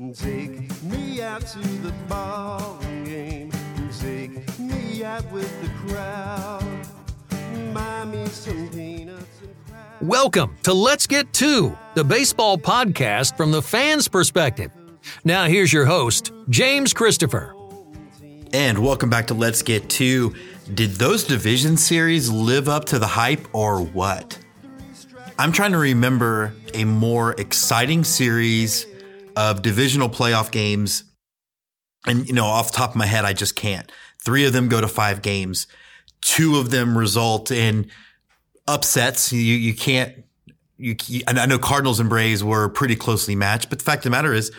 Take me out to the ball game. Take me out with the crowd. Buy me some peanuts and crackers. Welcome to Let's Get Two, the baseball podcast from the fans' perspective. Now, here's your host, James Christopher. And welcome back to Let's Get Two. Did those division series live up to the hype or what? I'm trying to remember a more exciting series of divisional playoff games. And, you know, off the top of my head, I just can't. Three of them go to five games. Two of them result in upsets. You, you can't, you, I know Cardinals and Braves were pretty closely matched, but the fact of the matter is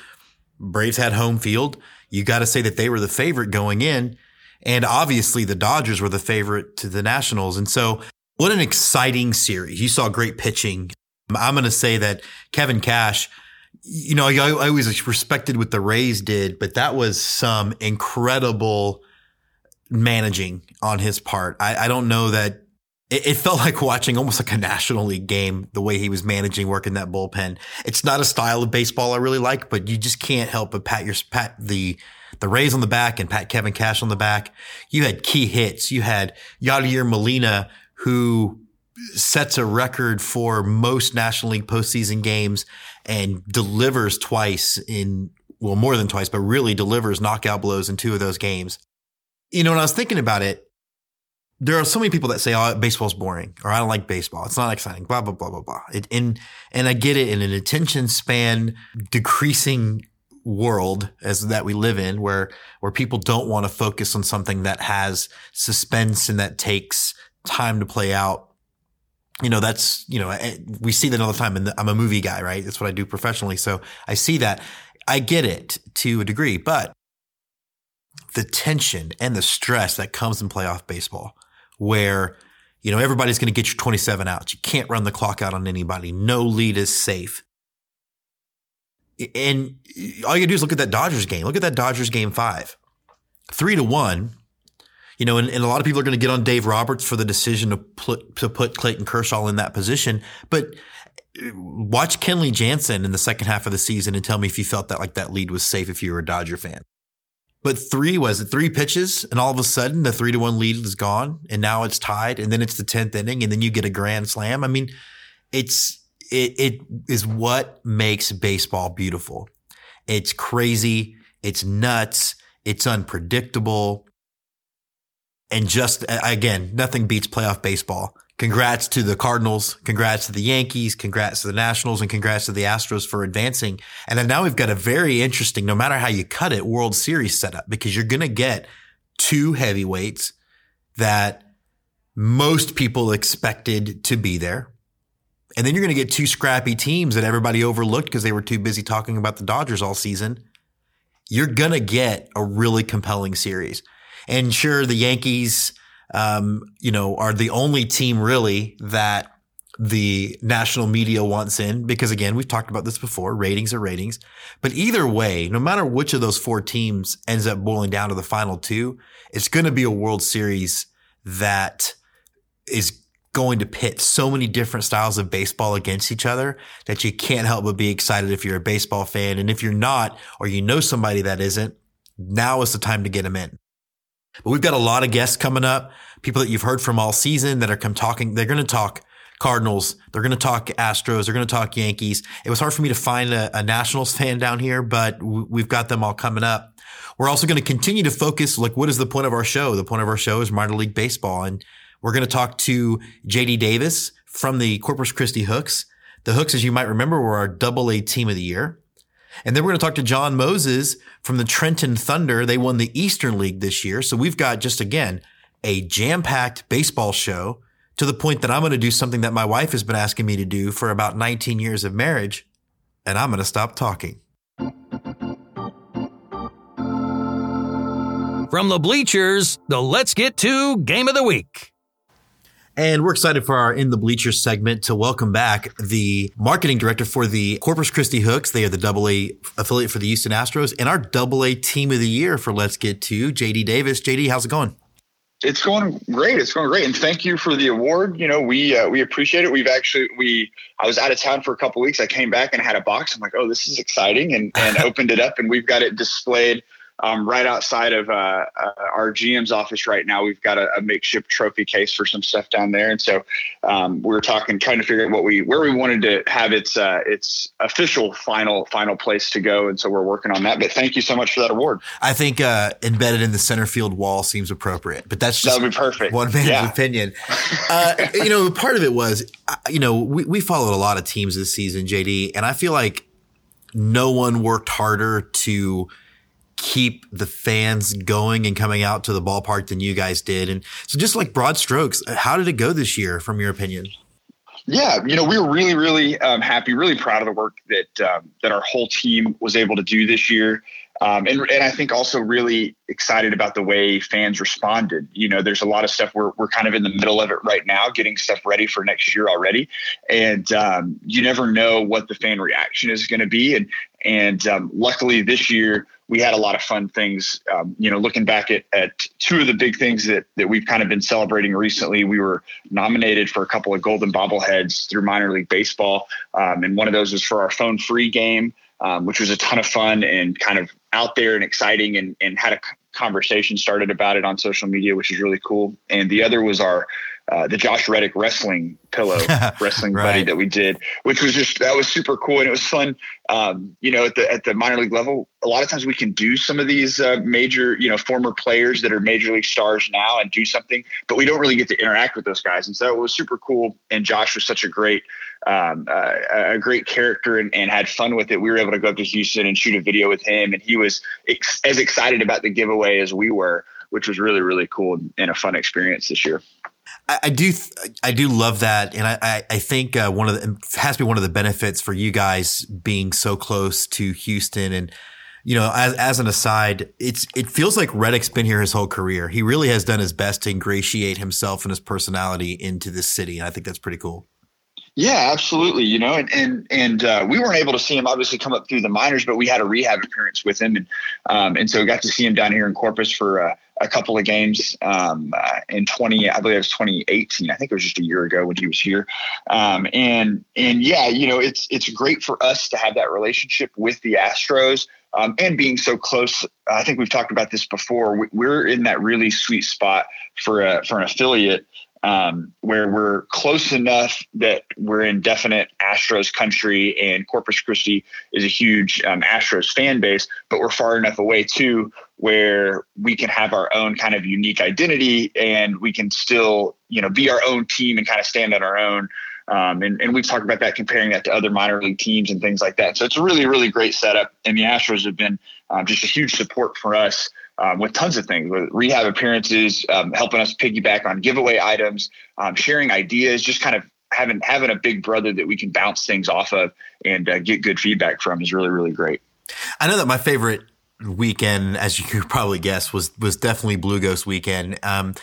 Braves had home field. You got to say that they were the favorite going in. And obviously the Dodgers were the favorite to the Nationals. And so what an exciting series. You saw great pitching. I'm going to say that Kevin Cash, you know, I, I always respected what the Rays did, but that was some incredible managing on his part. I, I don't know that it, it felt like watching almost like a National League game, the way he was managing, working that bullpen. It's not a style of baseball I really like, but you just can't help but pat your, pat the, the Rays on the back and pat Kevin Cash on the back. You had key hits. You had Yadier Molina, who sets a record for most National League postseason games and delivers twice in, well, more than twice, but really delivers knockout blows in two of those games. You know, when I was thinking about it, there are so many people that say, "Oh, baseball's boring," or "I don't like baseball. It's not exciting." Blah blah blah blah blah. It, and and I get it in an attention span decreasing world as that we live in, where where people don't want to focus on something that has suspense and that takes time to play out. You know, that's you know we see that all the time. And I'm a movie guy, right? That's what I do professionally, so I see that. I get it to a degree, but the tension and the stress that comes in playoff baseball where, you know, everybody's going to get you 27 outs. You can't run the clock out on anybody. No lead is safe. And all you do is look at that Dodgers game. Look at that Dodgers game five, three to one. You know, and, and a lot of people are going to get on Dave Roberts for the decision to put to put Clayton Kershaw in that position. But uh, watch Kenley Jansen in the second half of the season and tell me if you felt that like that lead was safe if you were a Dodger fan. But three was it three pitches, and all of a sudden the three to one lead is gone, and now it's tied, and then it's the tenth inning, and then you get a grand slam. I mean, it's it it is what makes baseball beautiful. It's crazy, it's nuts, it's unpredictable, and just again, nothing beats playoff baseball. Congrats to the Cardinals. Congrats to the Yankees. Congrats to the Nationals and congrats to the Astros for advancing. And then now we've got a very interesting, no matter how you cut it, World Series setup because you're going to get two heavyweights that most people expected to be there. And then you're going to get two scrappy teams that everybody overlooked because they were too busy talking about the Dodgers all season. You're going to get a really compelling series. And sure, the Yankees, um, you know, are the only team really that the national media wants in because again, we've talked about this before. Ratings are ratings, but either way, no matter which of those four teams ends up boiling down to the final two, it's going to be a World Series that is going to pit so many different styles of baseball against each other that you can't help but be excited if you're a baseball fan. And if you're not, or you know somebody that isn't, now is the time to get them in. But we've got a lot of guests coming up, people that you've heard from all season that are come talking. They're going to talk Cardinals. They're going to talk Astros. They're going to talk Yankees. It was hard for me to find a, a Nationals fan down here, but we've got them all coming up. We're also going to continue to focus, like, what is the point of our show? The point of our show is minor league baseball. And we're going to talk to JD Davis from the Corpus Christi Hooks. The Hooks, as you might remember, were our double A team of the year. And then we're going to talk to Jon Mozes from the Trenton Thunder. They won the Eastern League this year. So we've got just again, a jam packed baseball show to the point that I'm going to do something that my wife has been asking me to do for about 19 years of marriage. And I'm going to stop talking. From the bleachers, the Let's Get Two Game of the Week. And we're excited for our In the Bleachers segment to welcome back the marketing director for the Corpus Christi Hooks. They are the double A affiliate for the Houston Astros and our double A team of the year for Let's Get Two, JD Davis. JD, how's it going? It's going great. It's going great, and thank you for the award. You know, we uh, we appreciate it. We've actually we I was out of town for a couple weeks. I came back and had a box. I'm like, oh, this is exciting, and and opened it up, and we've got it displayed um, right outside of uh, uh, our GM's office right now. We've got a, a, makeshift trophy case for some stuff down there, and so um, we are talking, trying to figure out what we where we wanted to have its uh, its official final final place to go, and so we're working on that. But thank you so much for that award. I think uh, embedded in the center field wall seems appropriate, but that's just that would be perfect. One man's yeah. opinion. Uh, you know, part of it was, uh, you know, we, we followed a lot of teams this season, JD, and I feel like no one worked harder to keep the fans going and coming out to the ballpark than you guys did. And so, just like broad strokes, how did it go this year, from your opinion? Yeah, you know, we were really, really um, happy, really proud of the work that um, that our whole team was able to do this year. Um, and, and I think also really excited about the way fans responded. You know, there's a lot of stuff we're, we're kind of in the middle of it right now, getting stuff ready for next year already. And um, you never know what the fan reaction is going to be. And, and um, luckily this year, we had a lot of fun things. Um, you know, looking back at, at two of the big things that, that we've kind of been celebrating recently, we were nominated for a couple of golden bobbleheads through minor league baseball. Um, and one of those was for our phone free game um, which was a ton of fun and kind of out there and exciting and, and had a conversation started about it on social media, which is really cool. And the other was our uh, the Josh Reddick wrestling pillow wrestling right. buddy that we did, which was just that was super cool and it was fun. Um, you know, at the at the minor league level, a lot of times we can do some of these uh, major, you know, former players that are major league stars now and do something, but we don't really get to interact with those guys. And so it was super cool. And Josh was such a great um, uh, a great character and, and, had fun with it. We were able to go up to Houston and shoot a video with him, and he was ex- as excited about the giveaway as we were, which was really really cool and a fun experience this year. I, do, I do love that, and I, I think uh, one of the has to be one of the benefits for you guys being so close to Houston and you know, as, as an aside, it's, it feels like Reddick's been here his whole career. He really has done his best to ingratiate himself and his personality into this city. And I think that's pretty cool. Yeah, absolutely. You know, and and and uh, we weren't able to see him obviously come up through the minors, but we had a rehab appearance with him, and um, and so got to see him down here in Corpus for uh, a couple of games um, uh, in 20, I believe it was 2018. I think it was just a year ago when he was here, um, and and yeah, you know, it's it's great for us to have that relationship with the Astros. Um, and being so close, I think we've talked about this before. We're in that really sweet spot for a for an affiliate um, where we're close enough that we're in definite Astros country, and Corpus Christi is a huge um, Astros fan base, but we're far enough away too where we can have our own kind of unique identity, and we can still, you know, be our own team and kind of stand on our own. Um, and, and we've talked about that, comparing that to other minor league teams and things like that. So it's a really, really great setup, and the Astros have been um, just a huge support for us um, with tons of things, with rehab appearances, um, helping us piggyback on giveaway items, um, sharing ideas, just kind of having having a big brother that we can bounce things off of and uh, get good feedback from is really really great. I know that my favorite weekend, as you could probably guess, was was definitely Blue Ghost weekend. Um,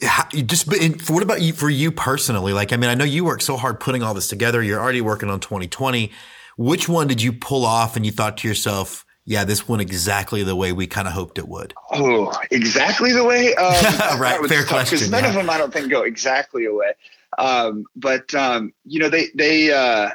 how, just for what about you for you personally? Like, I mean, I know you worked so hard putting all this together. You're already working on 2020. Which one did you pull off and you thought to yourself, yeah, this went exactly the way we kind of hoped it would. Oh, exactly the way? Um, right, fair question. Because none yeah. of them, I don't think, go exactly away. Um, but um, you know, they they. Uh,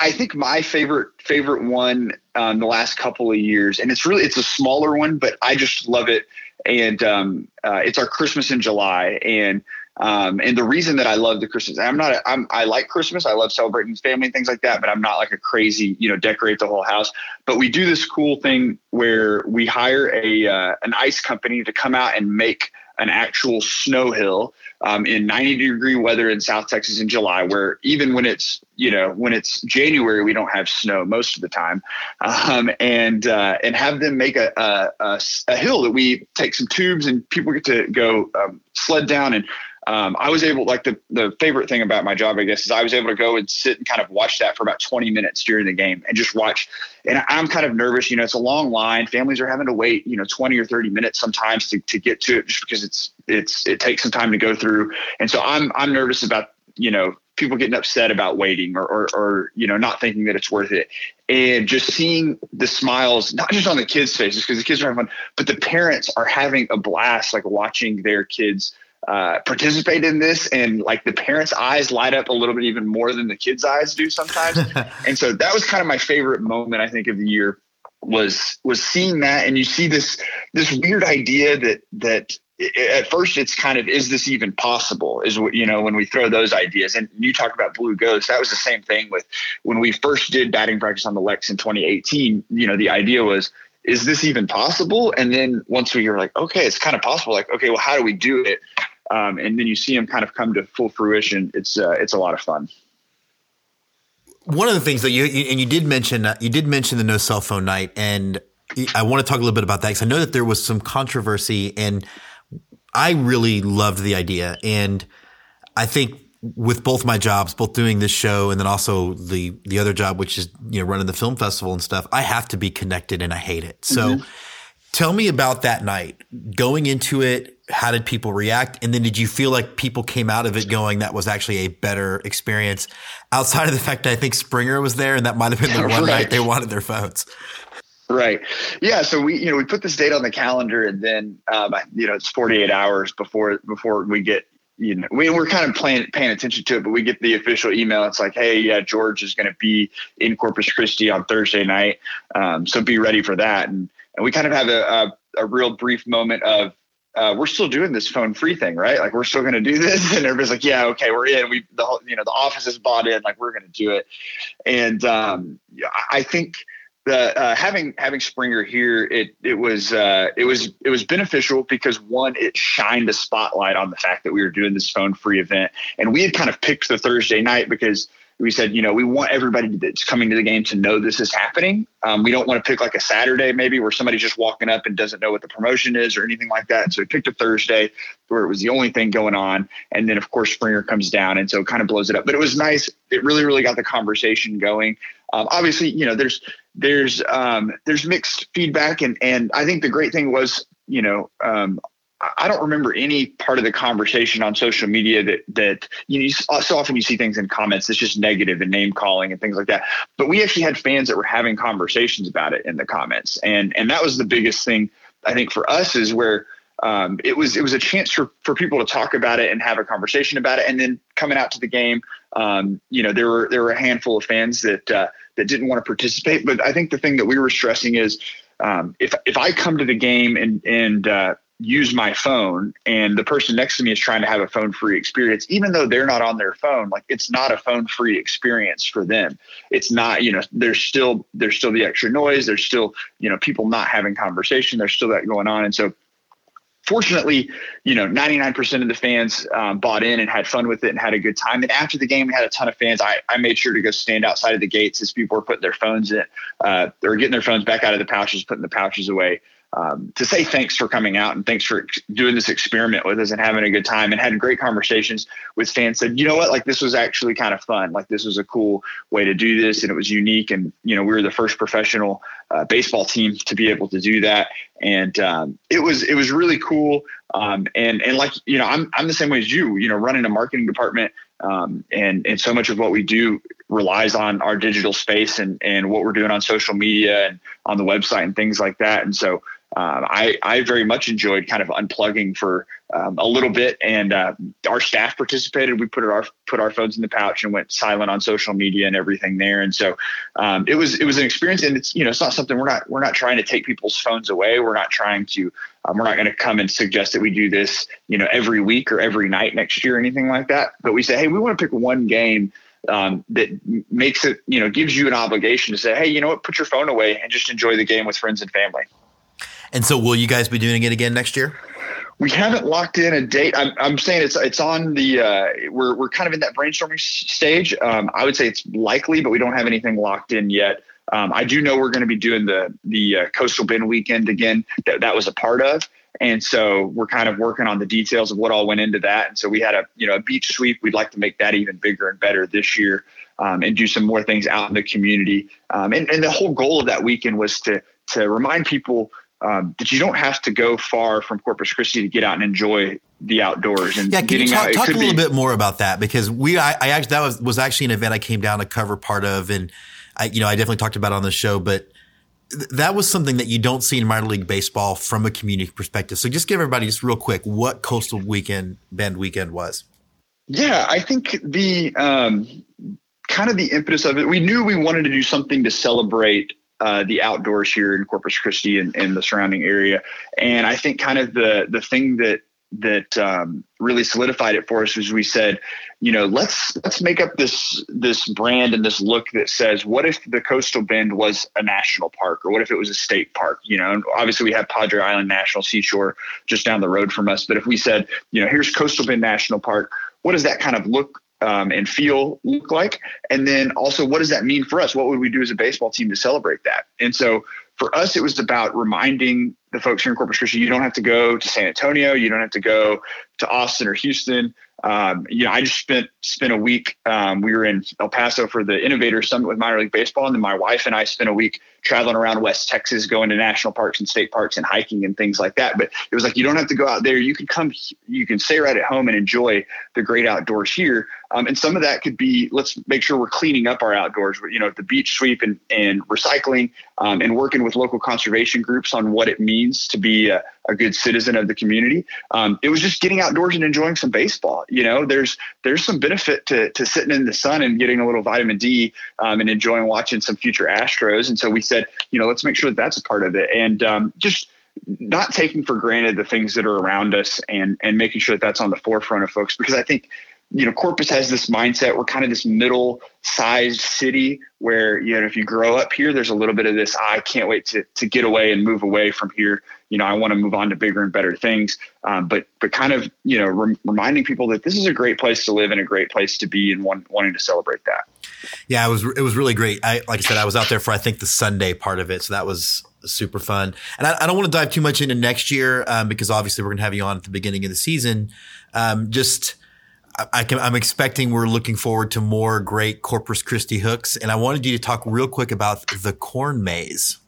I think my favorite favorite one um, the last couple of years, and it's really it's a smaller one, but I just love it. And um, uh, it's our Christmas in July, and um, and the reason that I love the Christmas, I'm not, I'm, I like Christmas. I love celebrating family and things like that, but I'm not like a crazy, you know, decorate the whole house. But we do this cool thing where we hire a, uh, an ice company to come out and make an actual snow hill um, in 90 degree weather in South Texas in July, where even when it's you know when it's January, we don't have snow most of the time, um, and uh, and have them make a, a, a, a, hill that we take some tubes and people get to go um, sled down and um, I was able, like the the favorite thing about my job, I guess, is I was able to go and sit and kind of watch that for about 20 minutes during the game and just watch. And I'm kind of nervous, you know, it's a long line. Families are having to wait, you know, 20 or 30 minutes sometimes to, to get to it just because it's it's it takes some time to go through. And so I'm I'm nervous about you know people getting upset about waiting or, or, or, you know not thinking that it's worth it and just seeing the smiles, not just on the kids' faces because the kids are having fun, but the parents are having a blast, like watching their kids uh, participate in this, and like the parents' eyes light up a little bit even more than the kids' eyes do sometimes. and so that was kind of my favorite moment, I think, of the year was was seeing that, and you see this this weird idea that that at first it's kind of is this even possible is what you know when we throw those ideas. And you talk about blue ghosts that was the same thing with when we first did batting practice on the Lex in 2018 you know the idea was is this even possible? And then once we were like okay it's kind of possible like okay well how do we do it um, and then you see them kind of come to full fruition it's uh, it's a lot of fun one of the things that you and you did mention uh, you did mention the no cell phone night and I want to talk a little bit about that because I know that there was some controversy and I really loved the idea. And I think with both my jobs, both doing this show and then also the, the other job, which is, you know, running the film festival and stuff, I have to be connected and I hate it. So mm-hmm. tell me about that night going into it. How did people react? And then did you feel like people came out of it going, that was actually a better experience outside of the fact that I think Springer was there and that might have been the one right. night they wanted their phones? Right. Yeah. So we, you know, we put this date on the calendar, and then, um, you know, it's 48 hours before before we get, you know, we, we're kind of playing paying attention to it, but we get the official email. It's like, hey, yeah, George is going to be in Corpus Christi on Thursday night, um, so be ready for that. And and we kind of have a a, a real brief moment of. Uh, we're still doing this phone free thing, right? Like we're still going to do this, and everybody's like, "Yeah, okay, we're in." We, the whole, you know, the office is bought in. Like we're going to do it, and um, I think the uh, having having Springer here, it it was uh, it was it was beneficial because one, it shined a spotlight on the fact that we were doing this phone free event, and we had kind of picked the Thursday night because we said, you know, we want everybody that's coming to the game to know this is happening. Um, we don't want to pick like a Saturday maybe where somebody's just walking up and doesn't know what the promotion is or anything like that. So we picked a Thursday where it was the only thing going on, and then of course Springer comes down, and so it kind of blows it up. But it was nice. It really really got the conversation going. Um, obviously, you know, there's there's um, there's mixed feedback, and and I think the great thing was, you know, um, I don't remember any part of the conversation on social media that that you know so often you see things in comments that's just negative and name calling and things like that. But we actually had fans that were having conversations about it in the comments, and and that was the biggest thing I think for us is where um, it was it was a chance for for people to talk about it and have a conversation about it, and then coming out to the game, um, you know, there were there were a handful of fans that uh, that didn't want to participate. But I think the thing that we were stressing is um, if if I come to the game and and uh, use my phone and the person next to me is trying to have a phone free experience even though they're not on their phone like it's not a phone free experience for them it's not you know there's still there's still the extra noise there's still you know people not having conversation there's still that going on and so fortunately, you know, 99% of the fans um, bought in and had fun with it and had a good time. And after the game, we had a ton of fans. I, I made sure to go stand outside of the gates as people were putting their phones in. Uh, were getting their phones back out of the pouches, putting the pouches away um, to say thanks for coming out and thanks for doing this experiment with us and having a good time and had great conversations with fans said you know what? Like this was actually kind of fun. Like this was a cool way to do this and it was unique and you know we were the first professional uh, baseball team to be able to do that. And um, it was it was really cool um, and and like you know I'm I'm the same way as you you know running a marketing department um, and and so much of what we do relies on our digital space and and what we're doing on social media and on the website and things like that. And so um, I, I very much enjoyed kind of unplugging for um, a little bit, and uh, our staff participated. We put our put our phones in the pouch and went silent on social media and everything there. And so um, it was it was an experience, and it's you know it's not something we're not we're not trying to take people's phones away. We're not trying to um, we're not going to come and suggest that we do this you know every week or every night next year or anything like that. But we say, hey, we want to pick one game um, that makes it, you know, gives you an obligation to say, hey, you know what, put your phone away and just enjoy the game with friends and family. And so, will you guys be doing it again next year? We haven't locked in a date. I'm, I'm saying it's it's on the uh, we're we're kind of in that brainstorming stage. Um, I would say it's likely, but we don't have anything locked in yet. Um, I do know we're going to be doing the the uh, Coastal Bend weekend again. That that was a part of, and so we're kind of working on the details of what all went into that. And so we had a you know a beach sweep. We'd like to make that even bigger and better this year, um, and do some more things out in the community. Um, and, and the whole goal of that weekend was to to remind people um, that you don't have to go far from Corpus Christi to get out and enjoy the outdoors. And yeah, can you talk, out, talk a little be, bit more about that? Because we, I, I, actually that was was actually an event I came down to cover part of, and I, you know, I definitely talked about on the show, but th- that was something that you don't see in minor league baseball from a community perspective. So just give everybody just real quick what Coastal Weekend Bend Weekend was. Yeah, I think the um, kind of the impetus of it, we knew we wanted to do something to celebrate uh, the outdoors here in Corpus Christi and, and, the surrounding area. And I think kind of the the thing that that um, really solidified it for us was we said, you know, let's let's make up this this brand and this look that says, what if the Coastal Bend was a national park, or what if it was a state park? You know, and obviously we have Padre Island National Seashore just down the road from us, but if we said, you know, here's Coastal Bend National Park, what does that kind of look um, and feel look like? And then also, what does that mean for us? What would we do as a baseball team to celebrate that? And so for us, it was about reminding the folks here in Corpus Christi, you don't have to go to San Antonio, you don't have to go to Austin or Houston. Um, you know, I just spent spent a week. Um, we were in El Paso for the Innovator Summit with minor league baseball, and then my wife and I spent a week traveling around West Texas, going to national parks and state parks and hiking and things like that. But it was like you don't have to go out there. You can come. You can stay right at home and enjoy the great outdoors here. Um, and some of that could be let's make sure we're cleaning up our outdoors. You know, the beach sweep and and recycling, um, and working with local conservation groups on what it means to be a, a good citizen of the community. Um, it was just getting outdoors and enjoying some baseball. You know, there's there's some benefit to to sitting in the sun and getting a little vitamin D um, and enjoying watching some future Astros. And so we said, you know, let's make sure that that's a part of it, and um, just not taking for granted the things that are around us and and making sure that that's on the forefront of folks because I think you know, Corpus has this mindset. We're kind of this middle sized city where, you know, if you grow up here, there's a little bit of this, I can't wait to, to get away and move away from here. You know, I want to move on to bigger and better things. Um, but, but kind of, you know, rem- reminding people that this is a great place to live and a great place to be and one, wanting to celebrate that. Yeah, it was, it was really great. I, like I said, I was out there for, I think the Sunday part of it. So that was super fun. And I, I don't want to dive too much into next year, um, because obviously we're going to have you on at the beginning of the season. Um, just, I can, I'm expecting we're looking forward to more great Corpus Christi hooks. And I wanted you to talk real quick about the corn maze.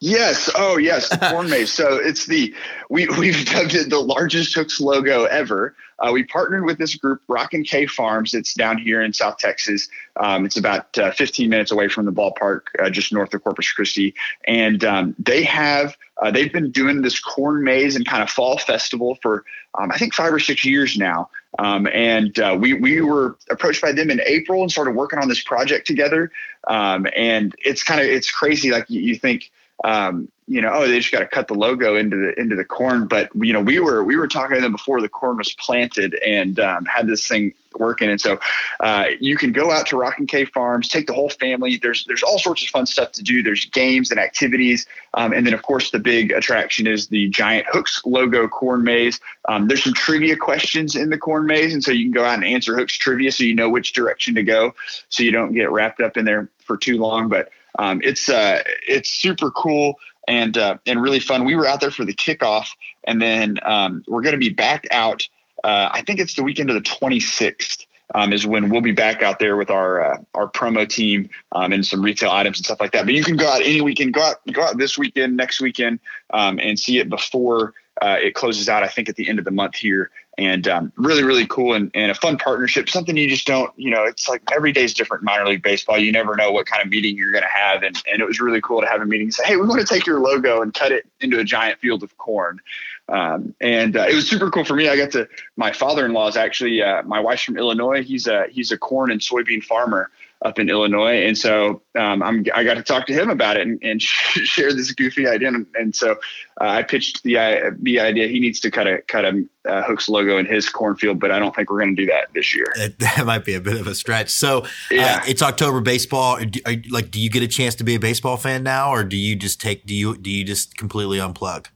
Yes. Oh, yes. The corn maze. So it's the we we've dubbed it the largest hooks logo ever. Uh, we partnered with this group, Rock and K Farms. It's down here in South Texas. Um, it's about uh, 15 minutes away from the ballpark, uh, just north of Corpus Christi, and um, they have uh, they've been doing this corn maze and kind of fall festival for um, I think five or six years now. Um, and uh, we we were approached by them in April and started working on this project together. Um, and it's kind of it's crazy. Like you, you think um, you know, oh, they just got to cut the logo into the into the corn. But you know, we were we were talking to them before the corn was planted and um, had this thing working. And so uh, you can go out to Rock and Cave Farms, take the whole family. There's there's all sorts of fun stuff to do. There's games and activities, um, and then of course the big attraction is the giant hooks logo corn maze. Um, there's some trivia questions in the corn maze, and so you can go out and answer hooks trivia, so you know which direction to go, so you don't get wrapped up in there for too long. But um, it's uh, it's super cool and uh, and really fun. We were out there for the kickoff, and then um, we're going to be back out. Uh, I think it's the weekend of the 26th. Um, is when we'll be back out there with our uh, our promo team um, and some retail items and stuff like that. But you can go out any weekend, go out go out this weekend, next weekend, um, and see it before uh, it closes out. I think at the end of the month here, and um, really really cool and, and a fun partnership something you just don't you know it's like every day is different minor league baseball. You never know what kind of meeting you're going to have and, and it was really cool to have a meeting and say hey we want to take your logo and cut it into a giant field of corn. Um, and uh, it was super cool for me. I got to my father-in-law is actually uh, my wife's from Illinois. He's a he's a corn and soybean farmer up in Illinois. And so um, I'm, I got to talk to him about it and, and share this goofy idea. And, and so uh, I pitched the uh, the idea he needs to cut a cut a uh, Hooks logo in his cornfield, but I don't think we're going to do that this year. That might be a bit of a stretch. So uh, yeah. it's October baseball. Are, are, like, do you get a chance to be a baseball fan now, or do you just take do you do you just completely unplug?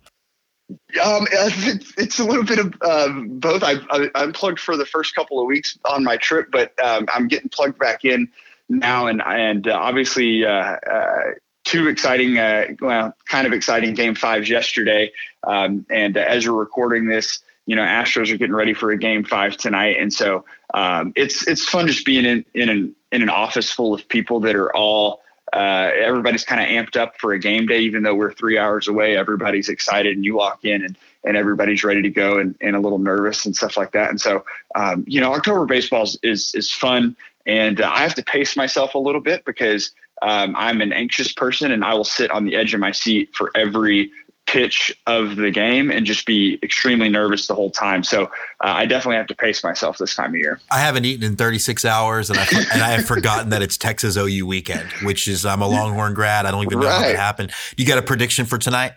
Um, it's, it's, a little bit of uh, both. I, I, I'm plugged for the first couple of weeks on my trip, but um, I'm getting plugged back in now, and and uh, obviously uh, uh, two exciting, well, kind of exciting game fives yesterday. Um, and as you're recording this, you know, Astros are getting ready for a game five tonight, and so um, it's it's fun just being in in an in an office full of people that are all. Uh, everybody's kind of amped up for a game day, even though we're three hours away. Everybody's excited, and you walk in, and and everybody's ready to go, and, and a little nervous and stuff like that. And so, um, you know, October baseball is, is fun. And uh, I have to pace myself a little bit because um, I'm an anxious person, and I will sit on the edge of my seat for every pitch of the game and just be extremely nervous the whole time. So uh, I definitely have to pace myself this time of year. I haven't eaten in 36 hours, and I and I have forgotten that it's Texas OU weekend, which is I'm a Longhorn grad. I don't even know right. how that happened. You got a prediction for tonight?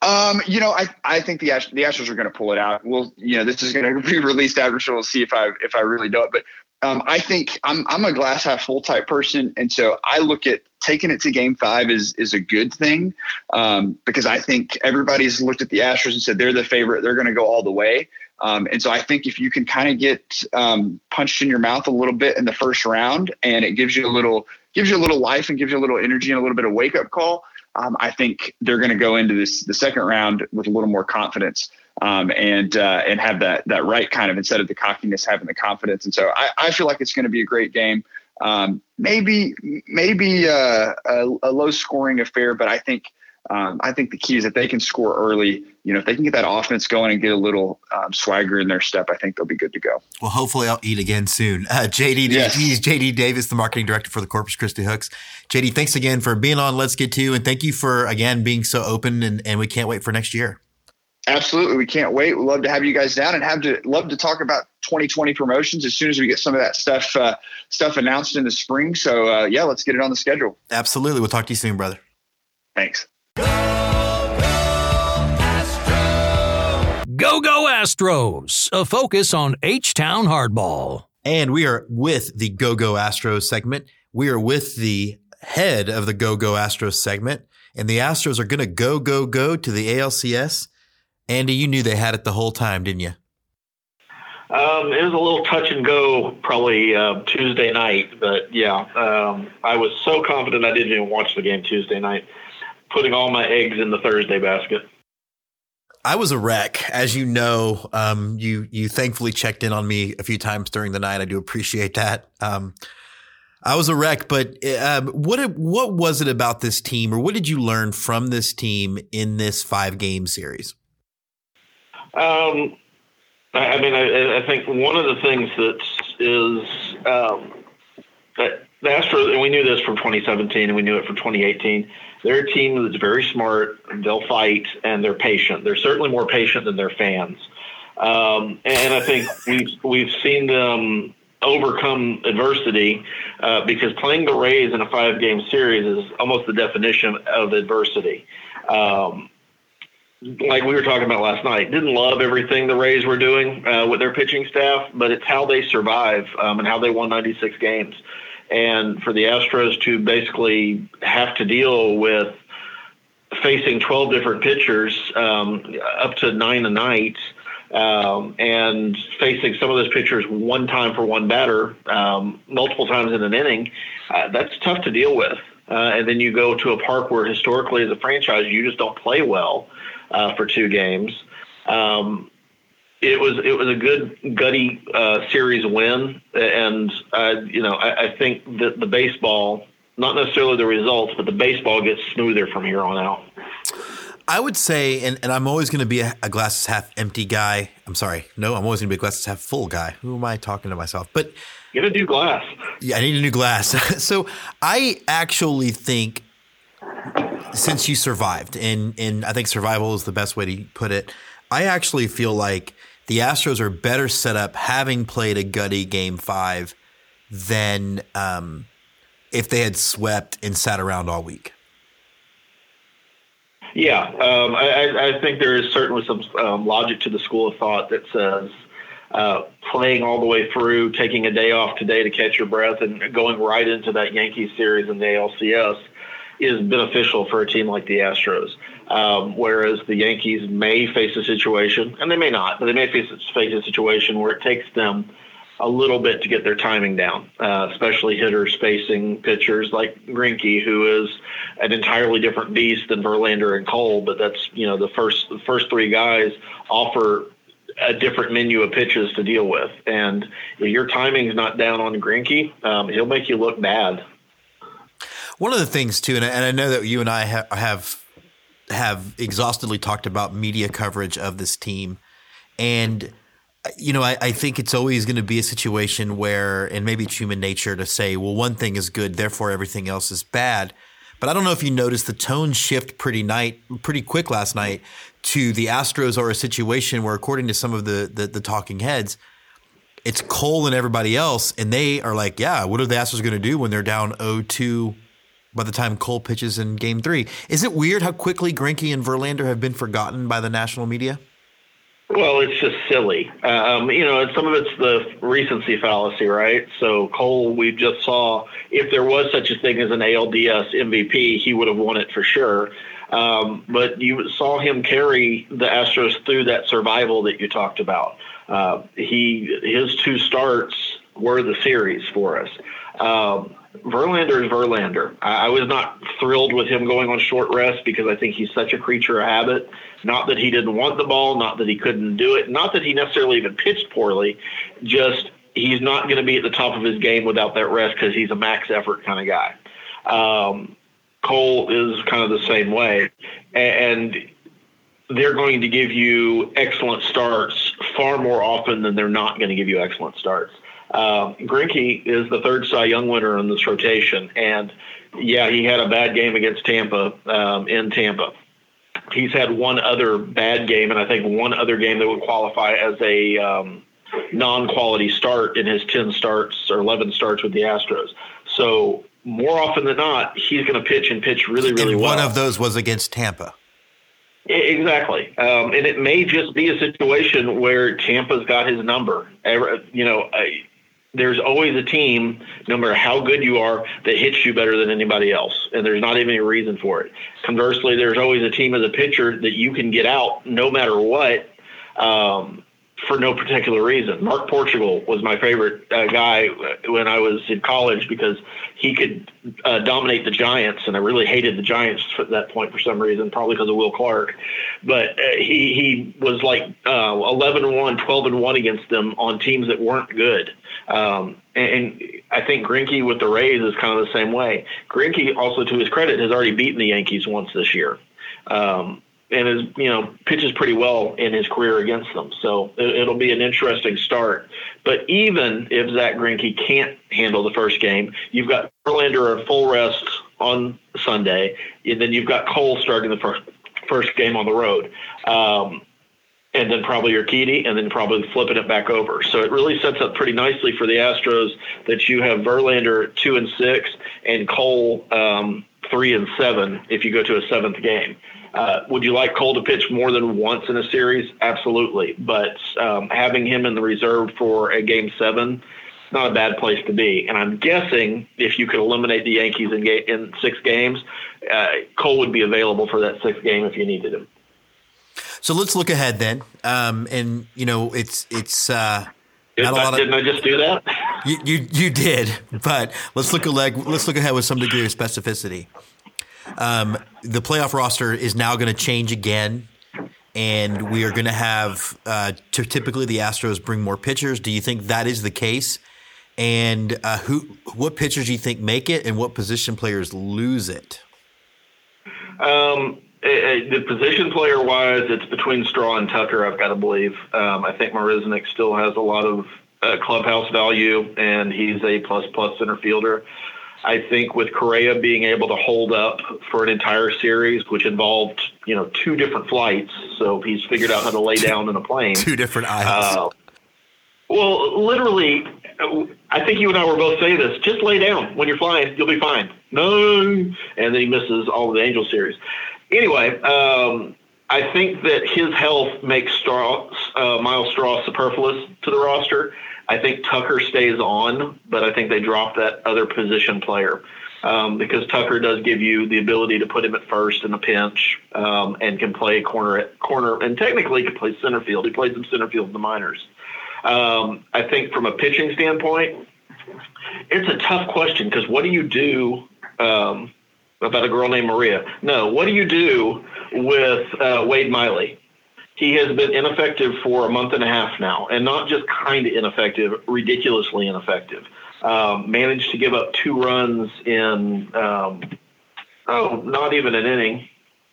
Um, you know, I, I think the the Astros are going to pull it out. We'll, you know, this is going to be released after, so we'll see if I if I really know it. But um, I think I'm I'm a glass half full type person, and so I look at taking it to Game Five is is a good thing um, because I think everybody's looked at the Astros and said they're the favorite, they're going to go all the way. Um, and so I think if you can kind of get um, punched in your mouth a little bit in the first round, and it gives you a little gives you a little life and gives you a little energy and a little bit of wake up call, um, I think they're going to go into this the second round with a little more confidence um, and uh, and have that that right kind of instead of the cockiness, having the confidence. And so I, I feel like it's going to be a great game. Um, maybe maybe uh, a, a, low scoring affair, but I think um, I think the key is that they can score early. You know, if they can get that offense going and get a little um, swagger in their step, I think they'll be good to go. Well, hopefully, I'll eat again soon. Uh, JD, yes. JD Davis, the marketing director for the Corpus Christi Hooks. JD, thanks again for being on Let's Get Two, and thank you for again being so open. And, and we can't wait for next year. Absolutely, we can't wait. We'd love to have you guys down and have to love to talk about 2020 promotions as soon as we get some of that stuff uh, stuff announced in the spring. So uh, yeah, let's get it on the schedule. Absolutely, we'll talk to you soon, brother. Thanks. Go Go Astros, a focus on H Town hardball. And we are with the Go Go Astros segment. We are with the head of the Go Go Astros segment, and the Astros are going to go, go, go to the ALCS Andy, you knew they had it the whole time, didn't you? Um, it was a little touch and go probably uh, Tuesday night, but yeah, um, I was so confident I didn't even watch the game Tuesday night, putting all my eggs in the Thursday basket. I was a wreck, as you know. Um, you you thankfully checked in on me a few times during the night. I do appreciate that. Um, I was a wreck, but um, what what was it about this team, or what did you learn from this team in this five game series? Um, I, mean, I, I, think one of the things that is um, that the Astros, and we knew this from 2017, and we knew it from 2018. They're a team that's very smart. They'll fight, and they're patient. They're certainly more patient than their fans. Um, and I think we've we've seen them overcome adversity uh, because playing the Rays in a five game series is almost the definition of adversity. Um, like we were talking about last night, didn't love everything the Rays were doing uh, with their pitching staff, but it's how they survive um, and how they won 96 games. And for the Astros to basically have to deal with facing 12 different pitchers um, up to nine a night um, and facing some of those pitchers one time for one batter um, multiple times in an inning, uh, that's tough to deal with. Uh, and then you go to a park where historically as a franchise you just don't play well uh, for two games. Um, it was it was a good gutty uh, series win, and uh, you know I, I think that the baseball, not necessarily the results, but the baseball gets smoother from here on out. I would say, and, and I'm always going to be a, a glass half empty guy. I'm sorry, no, I'm always going to be a glass half full guy. Who am I talking to myself? But get a new glass. Yeah, I need a new glass. so I actually think since you survived, and and I think survival is the best way to put it. I actually feel like the Astros are better set up having played a gutty game five than um, if they had swept and sat around all week. Yeah, um, I, I, think there is certainly some um, logic to the school of thought that says uh, playing all the way through, taking a day off today to catch your breath, and going right into that Yankees series in the ALCS is beneficial for a team like the Astros. Um, whereas the Yankees may face a situation, and they may not, but they may face, face a situation where it takes them a little bit to get their timing down, uh, especially hitters facing pitchers like Greinke, who is an entirely different beast than Verlander and Cole. But that's you know the first the first three guys offer a different menu of pitches to deal with, and if your timing's not down on Greinke, um, he'll make you look bad. One of the things too, and I, and I know that you and I ha- have have exhaustively talked about media coverage of this team, and you know, I, I think it's always going to be a situation where, and maybe it's human nature to say, well, one thing is good, therefore everything else is bad. But I don't know if you noticed the tone shift pretty night, pretty quick last night to the Astros are a situation where, according to some of the, the, the talking heads, it's Cole and everybody else, and they are like, yeah, what are the Astros going to do when they're down 0-2 by the time Cole pitches in Game Three? Is it weird how quickly Greinke and Verlander have been forgotten by the national media? Well, it's just silly. Um, you know, some of it's the recency fallacy, right? So Cole, we just saw if there was such a thing as an ALDS MVP, he would have won it for sure. Um, but you saw him carry the Astros through that survival that you talked about. Uh, he his two starts were the series for us. Um, Verlander is Verlander. I, I, was not thrilled with him going on short rest because I think he's such a creature of habit. Not that he didn't want the ball, not that he couldn't do it, not that he necessarily even pitched poorly. Just he's not going to be at the top of his game without that rest because he's a max effort kind of guy. Um, Cole is kind of the same way, and they're going to give you excellent starts far more often than they're not going to give you excellent starts. Uh, Greinke is the third Cy Young winner in this rotation, and yeah, he had a bad game against Tampa um, in Tampa. He's had one other bad game, and I think one other game that would qualify as a um, non-quality start in his ten starts or eleven starts with the Astros. So more often than not, he's going to pitch and pitch really, really and well. One of those was against Tampa. Exactly, um, and it may just be a situation where Tampa's got his number. You know, there's always a team, no matter how good you are, that hits you better than anybody else, and there's not even a reason for it. Conversely, there's always a team as a pitcher that you can get out no matter what. Um, for no particular reason. Mark Portugal was my favorite uh, guy when I was in college because he could uh, dominate the Giants, and I really hated the Giants at that point for some reason, probably because of Will Clark. But uh, he he was like uh, 11 and one, 12 and one against them on teams that weren't good. Um, and, I think Greinke with the Rays is kind of the same way. Greinke, also to his credit, has already beaten the Yankees once this year. Um, and is you know pitches pretty well in his career against them. So it, will be an interesting start. But even if Zach Greinke can't handle the first game, you've got Verlander at full rest on Sunday, and then you've got Cole starting the first first game on the road. Um, and then probably Urquidy, and then probably flipping it back over. So it really sets up pretty nicely for the Astros that you have Verlander two and six and Cole um, three and seven if you go to a seventh game. Uh, would you like Cole to pitch more than once in a series? Absolutely. But um, having him in the reserve for a game seven, not a bad place to be. And I'm guessing if you could eliminate the Yankees in, ga- in six games, uh, Cole would be available for that sixth game if you needed him. So let's look ahead then. Um, and you know, it's it's uh, did I, didn't I just do that? You, you you did, but let's look ahead. Let's look ahead with some degree of specificity. Um, the playoff roster is now going to change again, and we are going to have uh, typically the Astros bring more pitchers. Do you think that is the case? And uh, who, what pitchers do you think make it, and what position players lose it? Um, it, it, the position player wise, it's between Straw and Tucker. I've got to believe. Um, I think Marisnick still has a lot of uh, clubhouse value, and he's a plus plus center fielder. I think with Correa being able to hold up for an entire series, which involved you know two different flights, so he's figured out how to lay down in a plane. two different aisles. Uh, well, literally, I think you and I were both saying this. Just lay down when you're flying; you'll be fine. No, and then he misses all of the Angel series. Anyway, um, I think that his health makes Straw, uh, Myles Straw superfluous to the roster. I think Tucker stays on, but I think they drop that other position player um, because Tucker does give you the ability to put him at first in a pinch um, and can play corner at corner and technically can play center field. He played some center field in the minors. Um, I think from a pitching standpoint, it's a tough question because what do you do um, about a girl named Maria? No, what do you do with uh, Wade Miley? He has been ineffective for a month and a half now, and not just kind of ineffective, ridiculously ineffective. Um, managed to give up two runs in, um, oh, not even an inning.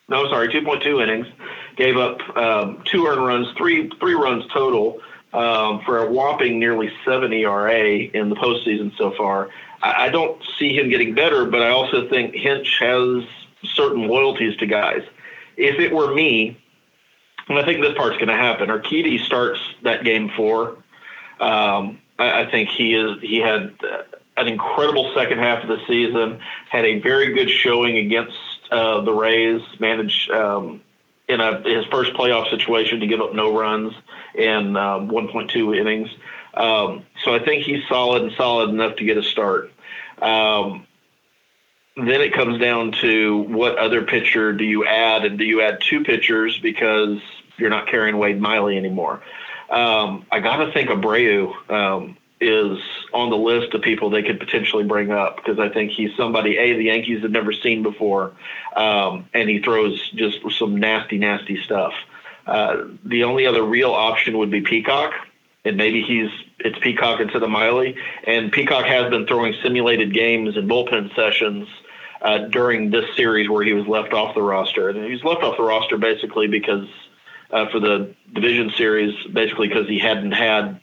No, sorry, 2.2 innings. Gave up um, two earned runs, three three runs total. um, for a whopping nearly seven ERA in the postseason so far. I, I don't see him getting better, but I also think Hinch has certain loyalties to guys. If it were me, and I think this part's going to happen, Urquidy starts that game four. Um, I, I think he is he had an incredible second half of the season. Had a very good showing against uh, the Rays. Managed um, in a his first playoff situation to give up no runs in um, 1.2 innings. Um, so I think he's solid and solid enough to get a start. Um, then it comes down to what other pitcher do you add, and do you add two pitchers because you're not carrying Wade Miley anymore? Um, I got to think Abreu um, is on the list of people they could potentially bring up because I think he's somebody a the Yankees have never seen before, um, and he throws just some nasty, nasty stuff. Uh, the only other real option would be Peacock, and maybe he's it's Peacock instead of Miley. And Peacock has been throwing simulated games and bullpen sessions uh, during this series where he was left off the roster, and he was left off the roster basically because uh, for the division series, basically because he hadn't had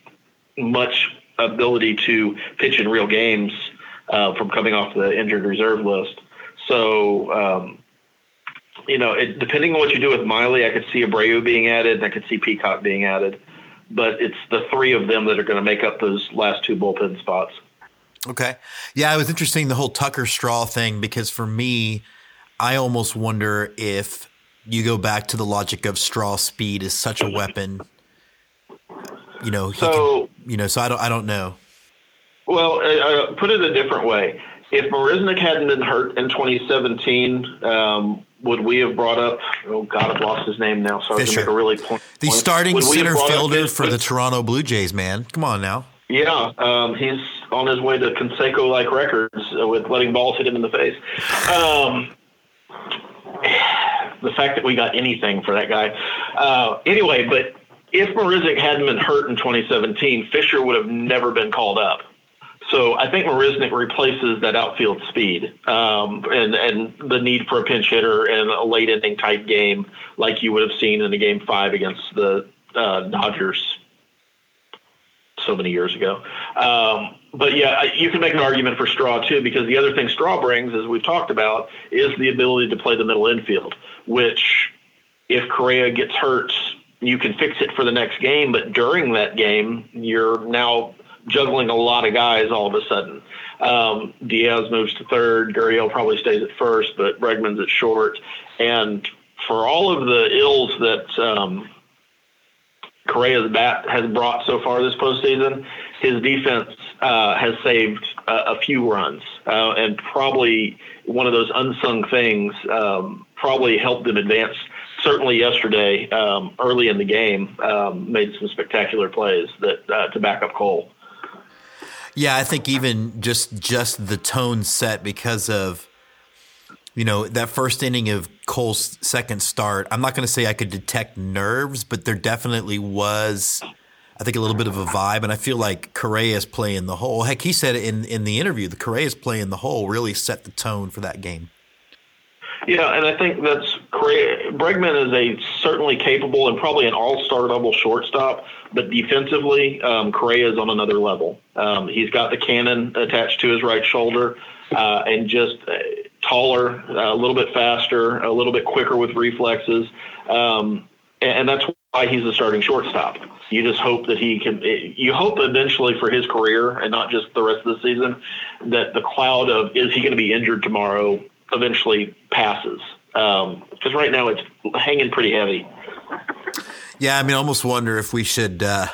much ability to pitch in real games uh, from coming off the injured reserve list. So, um, you know, it, depending on what you do with Miley, I could see Abreu being added, and I could see Peacock being added. But it's the three of them that are going to make up those last two bullpen spots. Okay. Yeah, it was interesting the whole Tucker Straw thing because for me, I almost wonder if you go back to the logic of straw speed is such a weapon. You know, so can, you know, so I don't, I don't know. Well, uh, put it a different way. If Marisnick hadn't been hurt in 2017, um, would we have brought up? Oh God, I've lost his name now. So I can make a really point. The point. starting Would center fielder for the Toronto Blue Jays, man. Come on now. Yeah, um, he's on his way to Canseco like records uh, with letting balls hit him in the face. Um, the fact that we got anything for that guy. Uh, anyway, but if Marisnick hadn't been hurt in 2017, Fisher would have never been called up. So I think Marisnick replaces that outfield speed um, and and the need for a pinch hitter in a late inning type game like you would have seen in a game five against the uh, Dodgers so many years ago. Um, but yeah, you can make an argument for Straw too, because the other thing Straw brings, as we've talked about, is the ability to play the middle infield, which if Correa gets hurt, you can fix it for the next game. But during that game, you're now juggling a lot of guys all of a sudden. Um, Diaz moves to third. Gurriel probably stays at first, but Bregman's at short. And for all of the ills that um, Correa's bat has brought so far this postseason, his defense uh, has saved a, a few runs, uh, and probably one of those unsung things um, probably helped them advance. Certainly yesterday, um, early in the game, um, made some spectacular plays that uh, to back up Cole. Yeah, I think even just just the tone set because of you know that first inning of Cole's second start. I'm not going to say I could detect nerves, but there definitely was. I think a little bit of a vibe, and I feel like Correa's playing the whole. Heck, he said in in the interview. The Correa's playing the whole really set the tone for that game. Yeah, and I think that's. Bregman is a certainly capable and probably an all-star level shortstop, but defensively, um, Correa is on another level. Um, he's got the cannon attached to his right shoulder, uh, and just uh, taller, uh, a little bit faster, a little bit quicker with reflexes, um, and, and that's why he's the starting shortstop. You just hope that he can. You hope eventually for his career, and not just the rest of the season, that the cloud of is he going to be injured tomorrow eventually passes. Because right now it's hanging pretty heavy. Yeah, I mean, I almost wonder if we should, uh,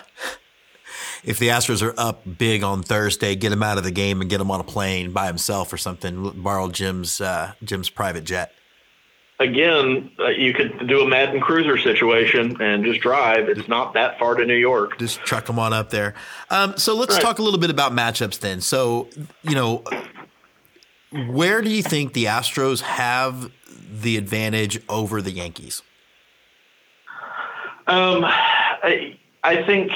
if the Astros are up big on Thursday, get him out of the game and get him on a plane by himself or something. Borrow Jim's uh, Jim's private jet. Again, uh, you could do a Madden Cruiser situation and just drive. It's not that far to New York. Just truck them on up there. Um, so let's Right. talk a little bit about matchups then. So you know, where do you think the Astros have the advantage over the Yankees? Um, I, I think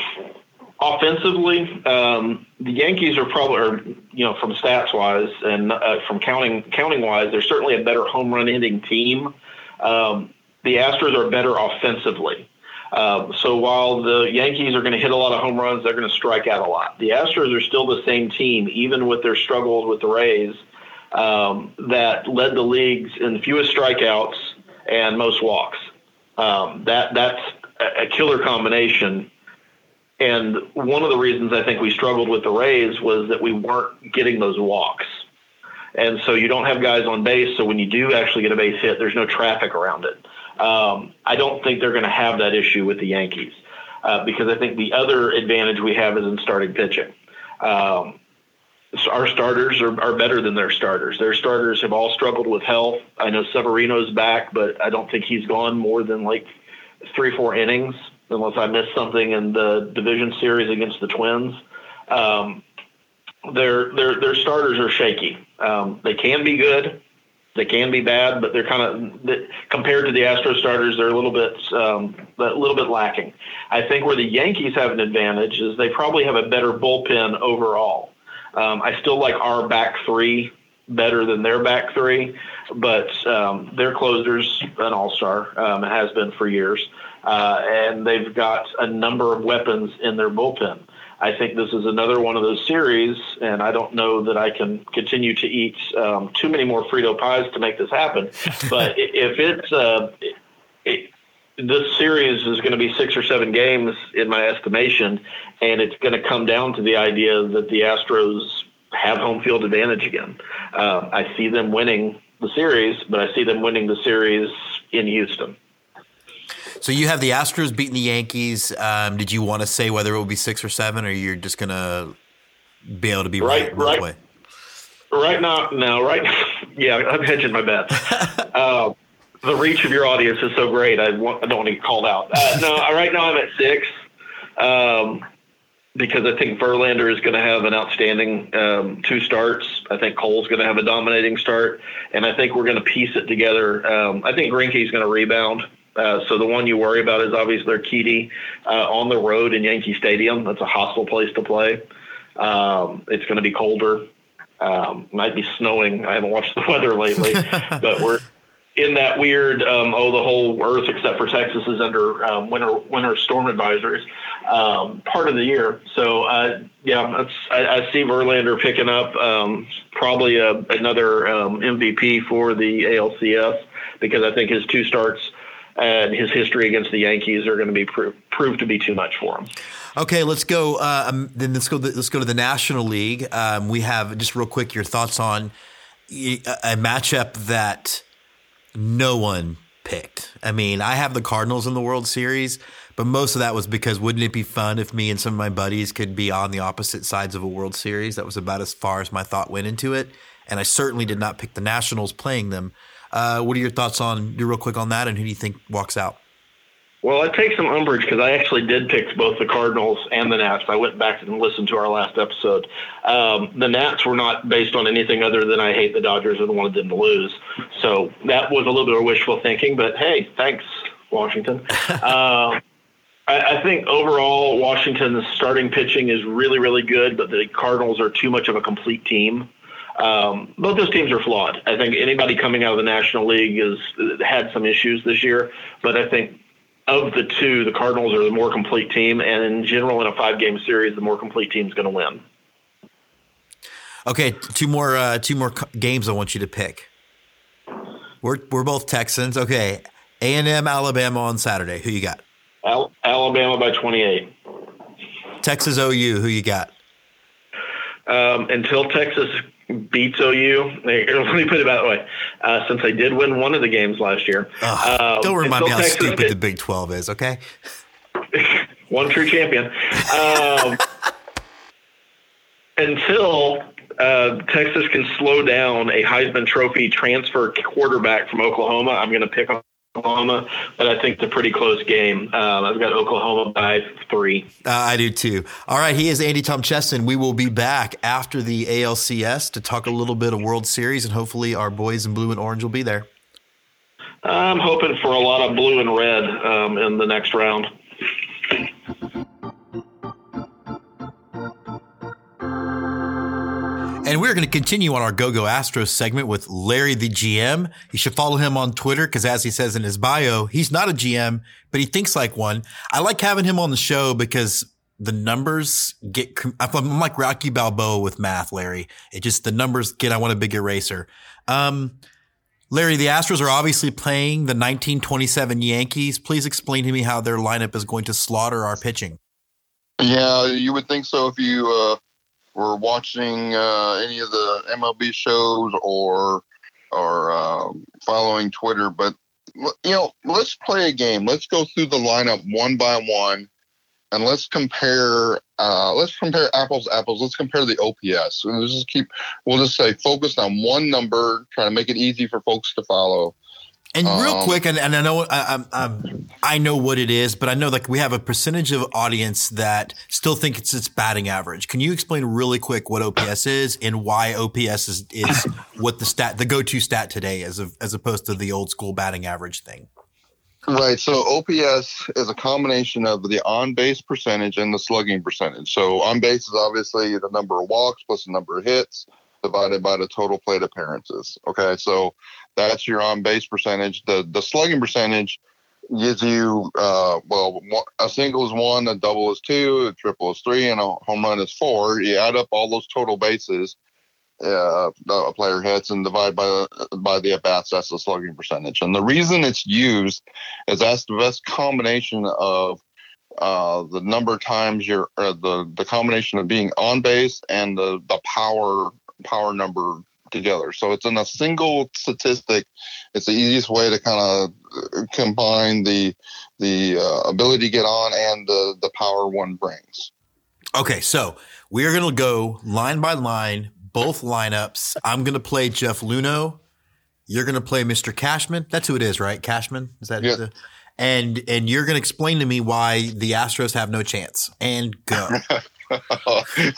offensively, um, the Yankees are probably, you know, from stats wise and uh, from counting counting wise, they're certainly a better home run hitting team. Um, the Astros are better offensively. Um, so while the Yankees are going to hit a lot of home runs, they're going to strike out a lot. The Astros are still the same team, even with their struggles with the Rays, um, that led the leagues in fewest strikeouts and most walks. Um, that that's a killer combination. And one of the reasons I think we struggled with the Rays was that we weren't getting those walks. And so you don't have guys on base. So when you do actually get a base hit, there's no traffic around it. Um, I don't think they're going to have that issue with the Yankees uh, because I think the other advantage we have is in starting pitching. Um, our starters are, are better than their starters. Their starters have all struggled with health. I know Severino's back, but I don't think he's gone more than like three, four innings, unless I missed something in the division series against the Twins. Um, their their their starters are shaky. Um, they can be good, they can be bad, but they're kind of compared to the Astro starters, they're a little bit um, a little bit lacking. I think where the Yankees have an advantage is they probably have a better bullpen overall. Um, I still like our back three better than their back three, but um, their closer's an all star. Um, has been for years, uh, and they've got a number of weapons in their bullpen. I think this is another one of those series, and I don't know that I can continue to eat um, too many more Frito pies to make this happen. But if it's uh, it, this series is going to be six or seven games in my estimation, and it's going to come down to the idea that the Astros have home field advantage again. Uh, I see them winning the series, but I see them winning the series in Houston. So you have the Astros beating the Yankees. Um, did you want to say whether it will be six or seven, or you're just going to be able to be right, right, right. Right now, no, right now, yeah, I'm hedging my bets. uh, the reach of your audience is so great. I, want, I don't want to get called out. Uh, no, right now I'm at six um, because I think Verlander is going to have an outstanding um, two starts. I think Cole's going to have a dominating start, and I think we're going to piece it together. Um, I think Greinke's going to rebound. Uh, so the one you worry about is obviously Urquidy uh, on the road in Yankee Stadium. That's a hostile place to play. Um, it's going to be colder. Um, might be snowing. I haven't watched the weather lately, but we're in that weird. Um, oh, the whole Earth except for Texas is under um, winter winter storm advisories um, part of the year. So uh, yeah, I, I, see Verlander picking up um, probably a, another MVP for the ALCS because I think his two starts and his history against the Yankees are going to be pro- proved to be too much for him. Okay, let's go. Uh, um, then let's go. let's go to the National League. Um, we have just real quick your thoughts on a matchup that no one picked. I mean, I have the Cardinals in the World Series, but most of that was because wouldn't it be fun if me and some of my buddies could be on the opposite sides of a World Series? That was about as far as my thought went into it, and I certainly did not pick the Nationals playing them. Uh, what are your thoughts on, do real quick on that, and who do you think walks out? Well, I take some umbrage because I actually did pick both the Cardinals and the Nats. I went back and listened to our last episode. Um, the Nats were not based on anything other than I hate the Dodgers and wanted them to lose. So that was a little bit of wishful thinking, but hey, thanks, Washington. uh, I, I think overall, Washington's starting pitching is really, really good, but the Cardinals are too much of a complete team. Um, both those teams are flawed. I think anybody coming out of the National League has had some issues this year, but I think of the two, the Cardinals are the more complete team, and in general, in a five-game series, the more complete team is going to win. Okay, two more uh, two more games I want you to pick. We're we're both Texans. Okay, A and M, Alabama on Saturday. Who you got? Al- Alabama by twenty-eight. Texas OU. Who you got? Um, until Texas beats OU. Let me put it that way. Uh, since I did win one of the games last year. Uh, don't remind me how Texas stupid the Big 12 is, okay? one true champion. Um, until uh, Texas can slow down a Heisman Trophy transfer quarterback from Oklahoma, I'm going to pick on Oklahoma, but I think it's a pretty close game. Um, I've got Oklahoma by three. Uh, I do too. All right, he is Andy Tomczeszyn. We will be back after the ALCS to talk a little bit of World Series, and hopefully our boys in blue and orange will be there. I'm hoping for a lot of blue and red um, in the next round. And we're going to continue on our Go Go Astros segment with Larry the GM. You should follow him on Twitter because as he says in his bio, he's not a GM, but he thinks like one. I like having him on the show because the numbers get, I'm like Rocky Balboa with math, Larry. It just, the numbers get, I want a big eraser. Um, Larry, the Astros are obviously playing the 1927 Yankees. Please explain to me how their lineup is going to slaughter our pitching. Yeah, you would think so if you uh, were watching uh, any of the MLB shows or or uh, following Twitter. But you know, let's play a game. Let's go through the lineup one by one and let's compare uh, let's compare apples to apples. Let's compare the OPS. And let's just keep we'll just say focused on one number, trying to make it easy for folks to follow. And real um, quick, and, and, I know I, I, I, know what it is, but I know like we have a percentage of audience that still think it's its batting average. Can you explain really quick what OPS is and why OPS is, is what the stat the go to stat today as of, as opposed to the old school batting average thing? Right. So OPS is a combination of the on base percentage and the slugging percentage. So on base is obviously the number of walks plus the number of hits divided by the total plate appearances. Okay. So that's your on base percentage. The the slugging percentage gives you uh, well a single is one, a double is two, a triple is three, and a home run is four. You add up all those total bases uh, a player hits and divide by the by the at bats. That's the slugging percentage. And the reason it's used is that's the best combination of uh, the number of times you're uh, the the combination of being on base and the the power power number together. So it's in a single statistic. It's the easiest way to kind of combine the the uh, ability to get on and the the power one brings. Okay, so we are going to go line by line, both lineups. I'm going to play Jeff Luhnow. You're going to play Mr. Cashman. That's who it is, right? Cashman is that? Yeah. The, and and you're going to explain to me why the Astros have no chance. And go.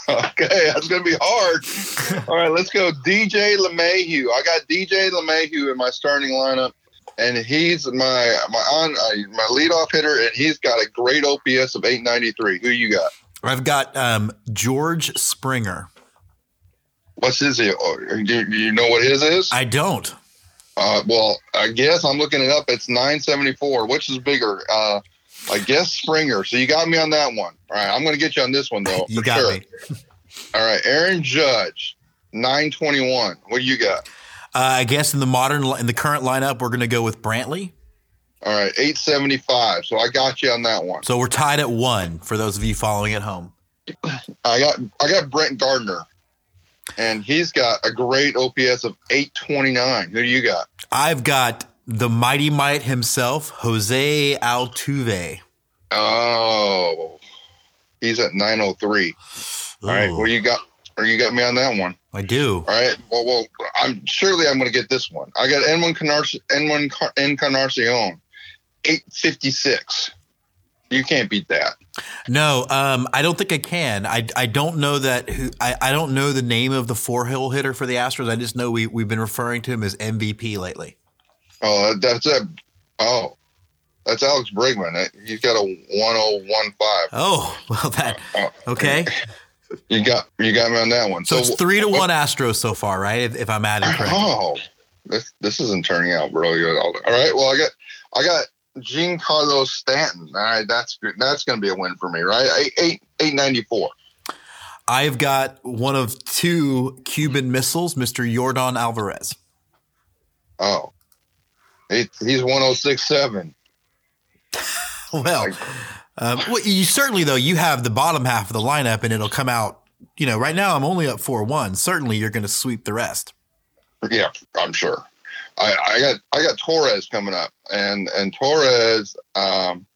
okay, that's going to be hard. All right, let's go. DJ LeMahieu. I got DJ LeMahieu in my starting lineup, and he's my my on uh, my leadoff hitter, and he's got a great OPS of 893. Who you got? I've got um, George Springer. What's his? Oh, do you know what his is? I don't. Uh, well, I guess I'm looking it up. It's 974. Which is bigger? Uh, I guess Springer. So you got me on that one. All right, I'm going to get you on this one though. you got sure. me. All right, Aaron Judge, 921. What do you got? Uh, I guess in the modern in the current lineup, we're going to go with Brantley. All right, 875. So I got you on that one. So we're tied at one for those of you following at home. I got I got Brett Gardner and he's got a great OPS of 829. Who do you got? I've got the mighty might himself, Jose Altuve. Oh, he's at 903. All right, well you got or you got me on that one. I do. All right. Well, well, I'm surely I'm going to get this one. I got Edwin Canarcion, Edwin Encarnacion, 856. You can't beat that. No, um, I don't think I can. I, I don't know that. Who, I, I don't know the name of the four hill hitter for the Astros. I just know we we've been referring to him as MVP lately. Oh, that's a oh, that's Alex Bregman. He's got a one oh one five. Oh, well that Oh, okay. You got you got me on that one. So, it's three to one Astros so far, right? If, if I'm adding correct. Oh, this this isn't turning out really good. All right. Well, I got I got Giancarlo Stanton. All right, that's good. That's going to be a win for me, right? Eight eight eight ninety four. I've got one of two Cuban missiles, Mr. Yordan Alvarez. Oh, he, he's one oh six seven. Well, um, well, you certainly though you have the bottom half of the lineup, and it'll come out. You know, right now I'm only up four one. Certainly, you're going to sweep the rest. Yeah, I'm sure. I, I got I got Torres coming up, and and Torres, um,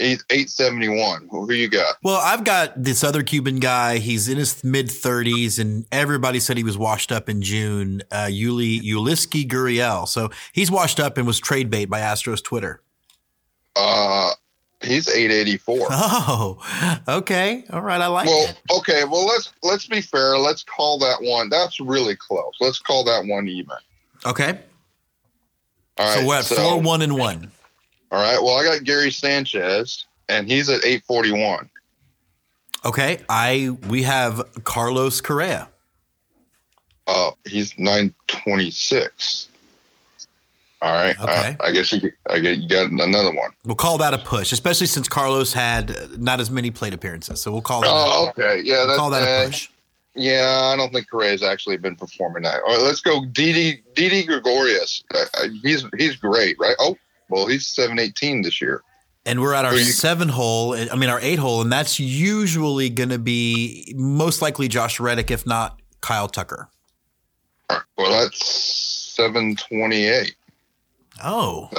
eight eight seventy one. Who you got? Well, I've got this other Cuban guy. He's in his mid thirties, and everybody said he was washed up in June. Uh, Yuli Yulieski Gurriel. So he's washed up and was trade bait by Astros Twitter. Uh, he's eight eighty four. Oh, okay, all right. I like Well, it. okay. Well, let's let's be fair. Let's call that one. That's really close. Let's call that one even. Okay, All right. so we're at four one and one. All right. Well, I got Gary Sanchez, and he's at eight forty one. Okay, I we have Carlos Correa. Uh, he's nine twenty six. All right. Okay. I, I guess you, I get you got another one. We'll call that a push, especially since Carlos had not as many plate appearances. So we'll call that. Oh, okay. Yeah, we'll that's call that a uh, push. Yeah, I don't think Correa's actually been performing that. All right, let's go, Didi Didi Gregorius. Uh, uh, he's he's great, right? Oh, well, he's seven eighteen this year. And we're at our Who you- seven hole. I mean, our eight hole, and that's usually going to be most likely Josh Reddick, if not Kyle Tucker. Right, Well, that's seven twenty eight. Oh,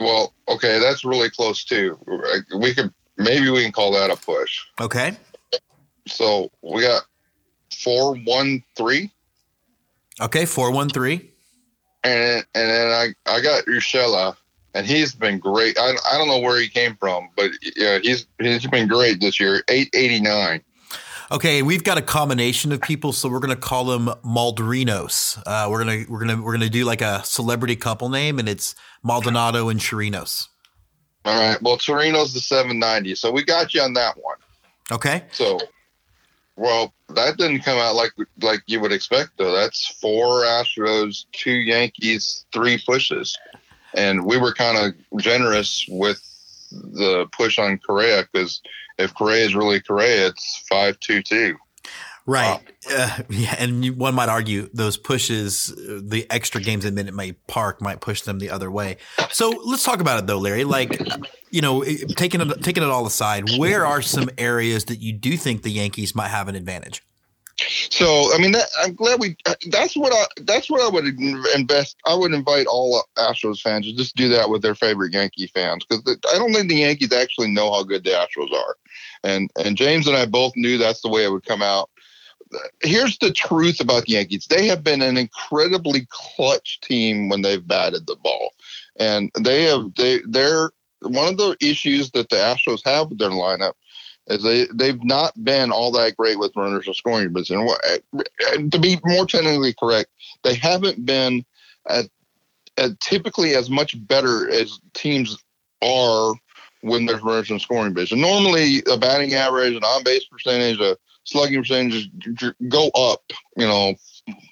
Well, okay, that's really close too. We could maybe we can call that a push. okay. So we got four one three, Okay. 413. And and then I I got Urshela, and he's been great. I I don't know where he came from, but yeah, he's he's been great this year. Eight eighty nine. Okay, we've got a combination of people, so we're gonna call them Maldrinos. Uh, we're gonna we're gonna we're gonna do like a celebrity couple name, and it's Maldonado and Chirinos. All right. Well, Torino's the seven ninety, so we got you on that one. Okay, So, well, that didn't come out like like you would expect, though. That's four Astros, two Yankees, three pushes, and we were kind of generous with the push on Correa because if Correa is really Correa, it's five two two. Right. Uh, yeah, and you, one might argue those pushes, uh, the extra games at Minute Maid Park, might push them the other way. So let's talk about it though, Larry. Like, you know, taking it taking it all aside, where are some areas that you do think the Yankees might have an advantage? So, I mean, that, I'm glad we. That's what I. That's what I would invest. I would invite all Astros fans to just do that with their favorite Yankee fans because I don't think the Yankees actually know how good the Astros are, and and James and I both knew that's the way it would come out. Here's the truth about the Yankees: they have been an incredibly clutch team when they've batted the ball, and they have they they're one of the issues that the Astros have with their lineup is they they've not been all that great with runners in scoring position. To be more technically correct, they haven't been at, at typically as much better as teams are when there's runners in scoring position. Normally, a batting average, an on base percentage, a slugging percentage go up, you know,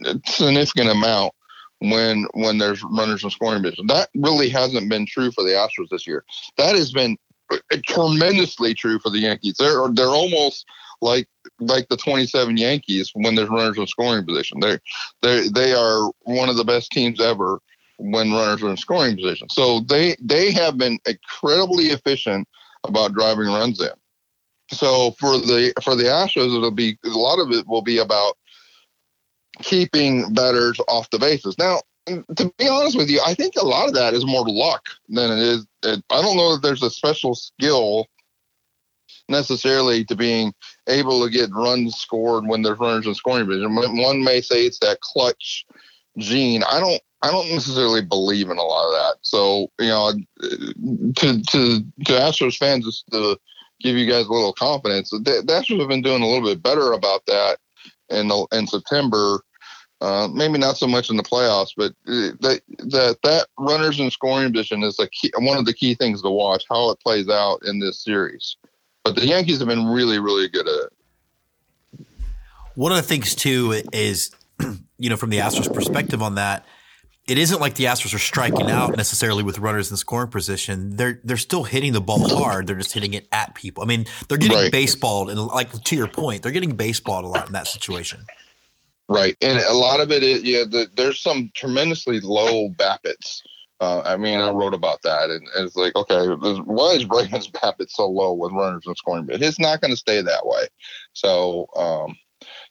a significant amount when when there's runners in scoring position. That really hasn't been true for the Astros this year. That has been uh, tremendously true for the Yankees. They're they're almost like like the 27 Yankees when there's runners in scoring position. They they they are one of the best teams ever when runners are in scoring position. So they they have been incredibly efficient about driving runs in. So for the for the Astros, it'll be a lot of it will be about keeping batters off the bases. Now, to be honest with you, I think a lot of that is more luck than it is. I don't know that there's a special skill necessarily to being able to get runs scored when there's runners in scoring position. One may say it's that clutch gene. I don't. I don't necessarily believe in a lot of that. So you know, to to to Astros fans, to give you guys a little confidence, the, Astros have been doing a little bit better about that in the, in September. Uh, maybe not so much in the playoffs, but uh, that that that runners in scoring position is a key, one of the key things to watch how it plays out in this series. But the Yankees have been really, really good at it. One of the things too is, you know, from the Astros perspective on that, it isn't like the Astros are striking out necessarily with runners in scoring position. They're they're still hitting the ball hard. They're just hitting it at people. I mean, they're getting Right. baseballed, and like to your point, they're getting baseballed a lot in that situation. Right, and a lot of it is yeah. The, there's some tremendously low BABIPs. Uh, I mean, I wrote about that, and, and it's like, okay, why is Bregman's BABIP so low with runners in scoring? But it's not going to stay that way. So um,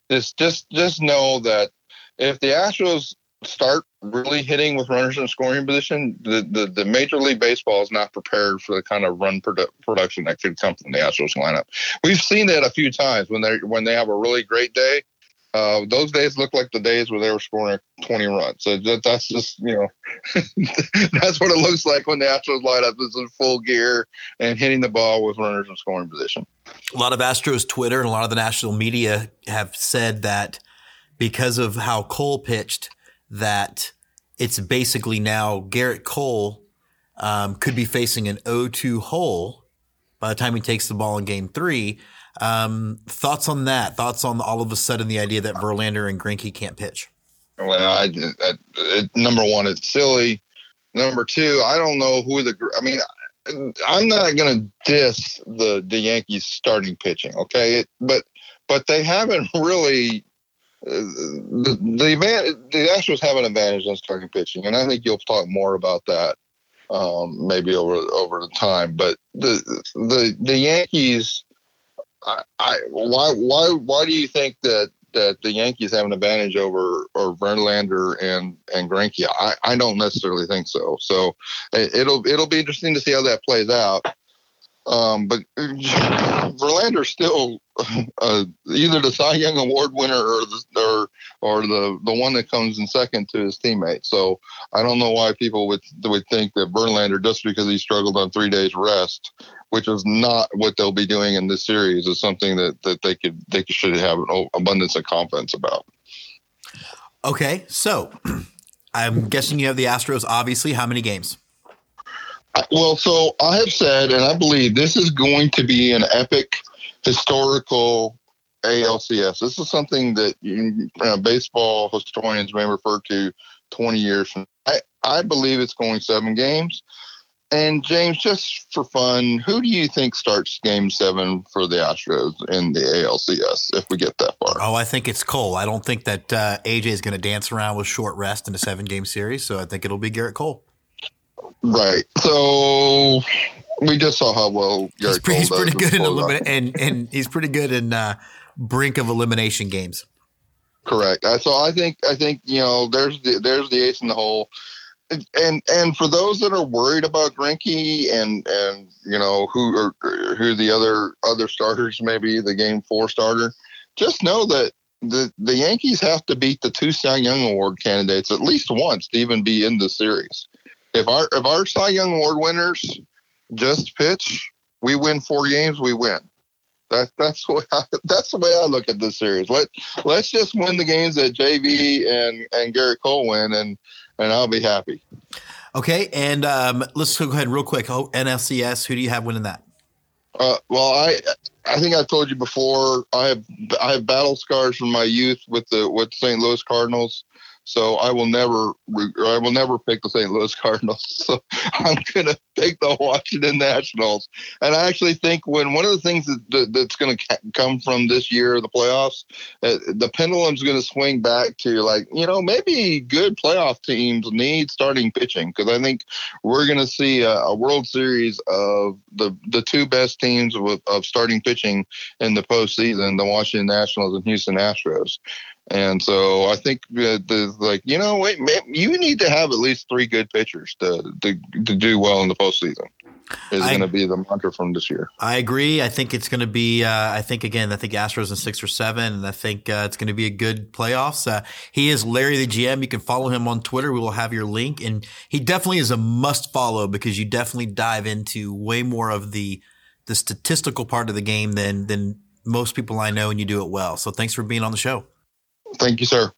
just just just know that if the Astros start really hitting with runners in scoring position, the, the, the Major League Baseball is not prepared for the kind of run produ- production that could come from the Astros lineup. We've seen that a few times when they when they have a really great day. Uh, those days look like the days where they were scoring 20 runs. So that, that's just, you know, that's what it looks like when the Astros lineup is in full gear and hitting the ball with runners in scoring position. A lot of Astros Twitter and a lot of the national media have said that because of how Cole pitched, that it's basically now Gerrit Cole um, could be facing an 0-2 hole by the time he takes the ball in game three. Um, thoughts on that? Thoughts on all of a sudden the idea that Verlander and Greinke can't pitch? Well, I, I, I, number one, it's silly. Number two, I don't know who the. I mean, I'm not going to diss the the Yankees starting pitching, okay? It, but but they haven't really. The the, the Astros have an advantage on starting pitching, and I think you'll talk more about that um, maybe over over the time. But the the the Yankees I, I, why why why do you think that that the Yankees have an advantage over or Verlander and and Greinke? I, I don't necessarily think so. So it'll it'll be interesting to see how that plays out. Um, but Verlander's still uh, either the Cy Young Award winner or the or or the the one that comes in second to his teammate. So I don't know why people would would think that Verlander just because he struggled on three days rest which is not what they'll be doing in this series, is something that, that they could they should have an abundance of confidence about. Okay, so I'm guessing you have the Astros. Obviously, how many games? Well, so I have said, and I believe this is going to be an epic, historical ALCS. This is something that you, uh, baseball historians may refer to 20 years from. I, I believe it's going seven games. And James, just for fun, who do you think starts Game Seven for the Astros in the ALCS if we get that far? Oh, I think it's Cole. I don't think that uh, AJ is going to dance around with short rest in a seven-game series, so I think it'll be Gerrit Cole. Right. So we just saw how well he's, he's pretty good in elimina- and and he's pretty good in uh, brink of elimination games. Correct. So I think I think you know there's the there's the ace in the hole and and for those that are worried about Greinke and and you know who are who the other other starters maybe the game four starter, just know that the the Yankees have to beat the two Cy Young Award candidates at least once to even be in the series. If our if our Cy Young Award winners just pitch, we win four games, we win. That, that's what I, that's the way I look at this series. Let let's just win the games that JV and and Gerrit Cole win, and and I'll be happy. Okay, and um, let's go ahead real quick. Oh, NLCS, who do you have winning that? Uh, well, I I think I told you before. I have I have battle scars from my youth with the with St. Louis Cardinals. So I will never, I will never pick the St. Louis Cardinals. So I'm going to pick the Washington Nationals. And I actually think when one of the things that, that that's going to come from this year, the playoffs, uh, the pendulum's going to swing back to like, you know, maybe good playoff teams need starting pitching because I think we're going to see a, a, World Series of the the two best teams of starting pitching in the postseason, the Washington Nationals and Houston Astros. And so I think that the, like, you know, wait, you need to have at least three good pitchers to, to, to do well in the postseason. Is going to be the mantra from this year. I agree. I think it's going to be. Uh, I think again. I think Astros in six or seven, and I think uh, it's going to be a good playoffs. Uh, he is Larry the GM. You can follow him on Twitter. We will have your link, and he definitely is a must follow because you definitely dive into way more of the the statistical part of the game than than most people I know, and you do it well. So thanks for being on the show. Thank you, sir.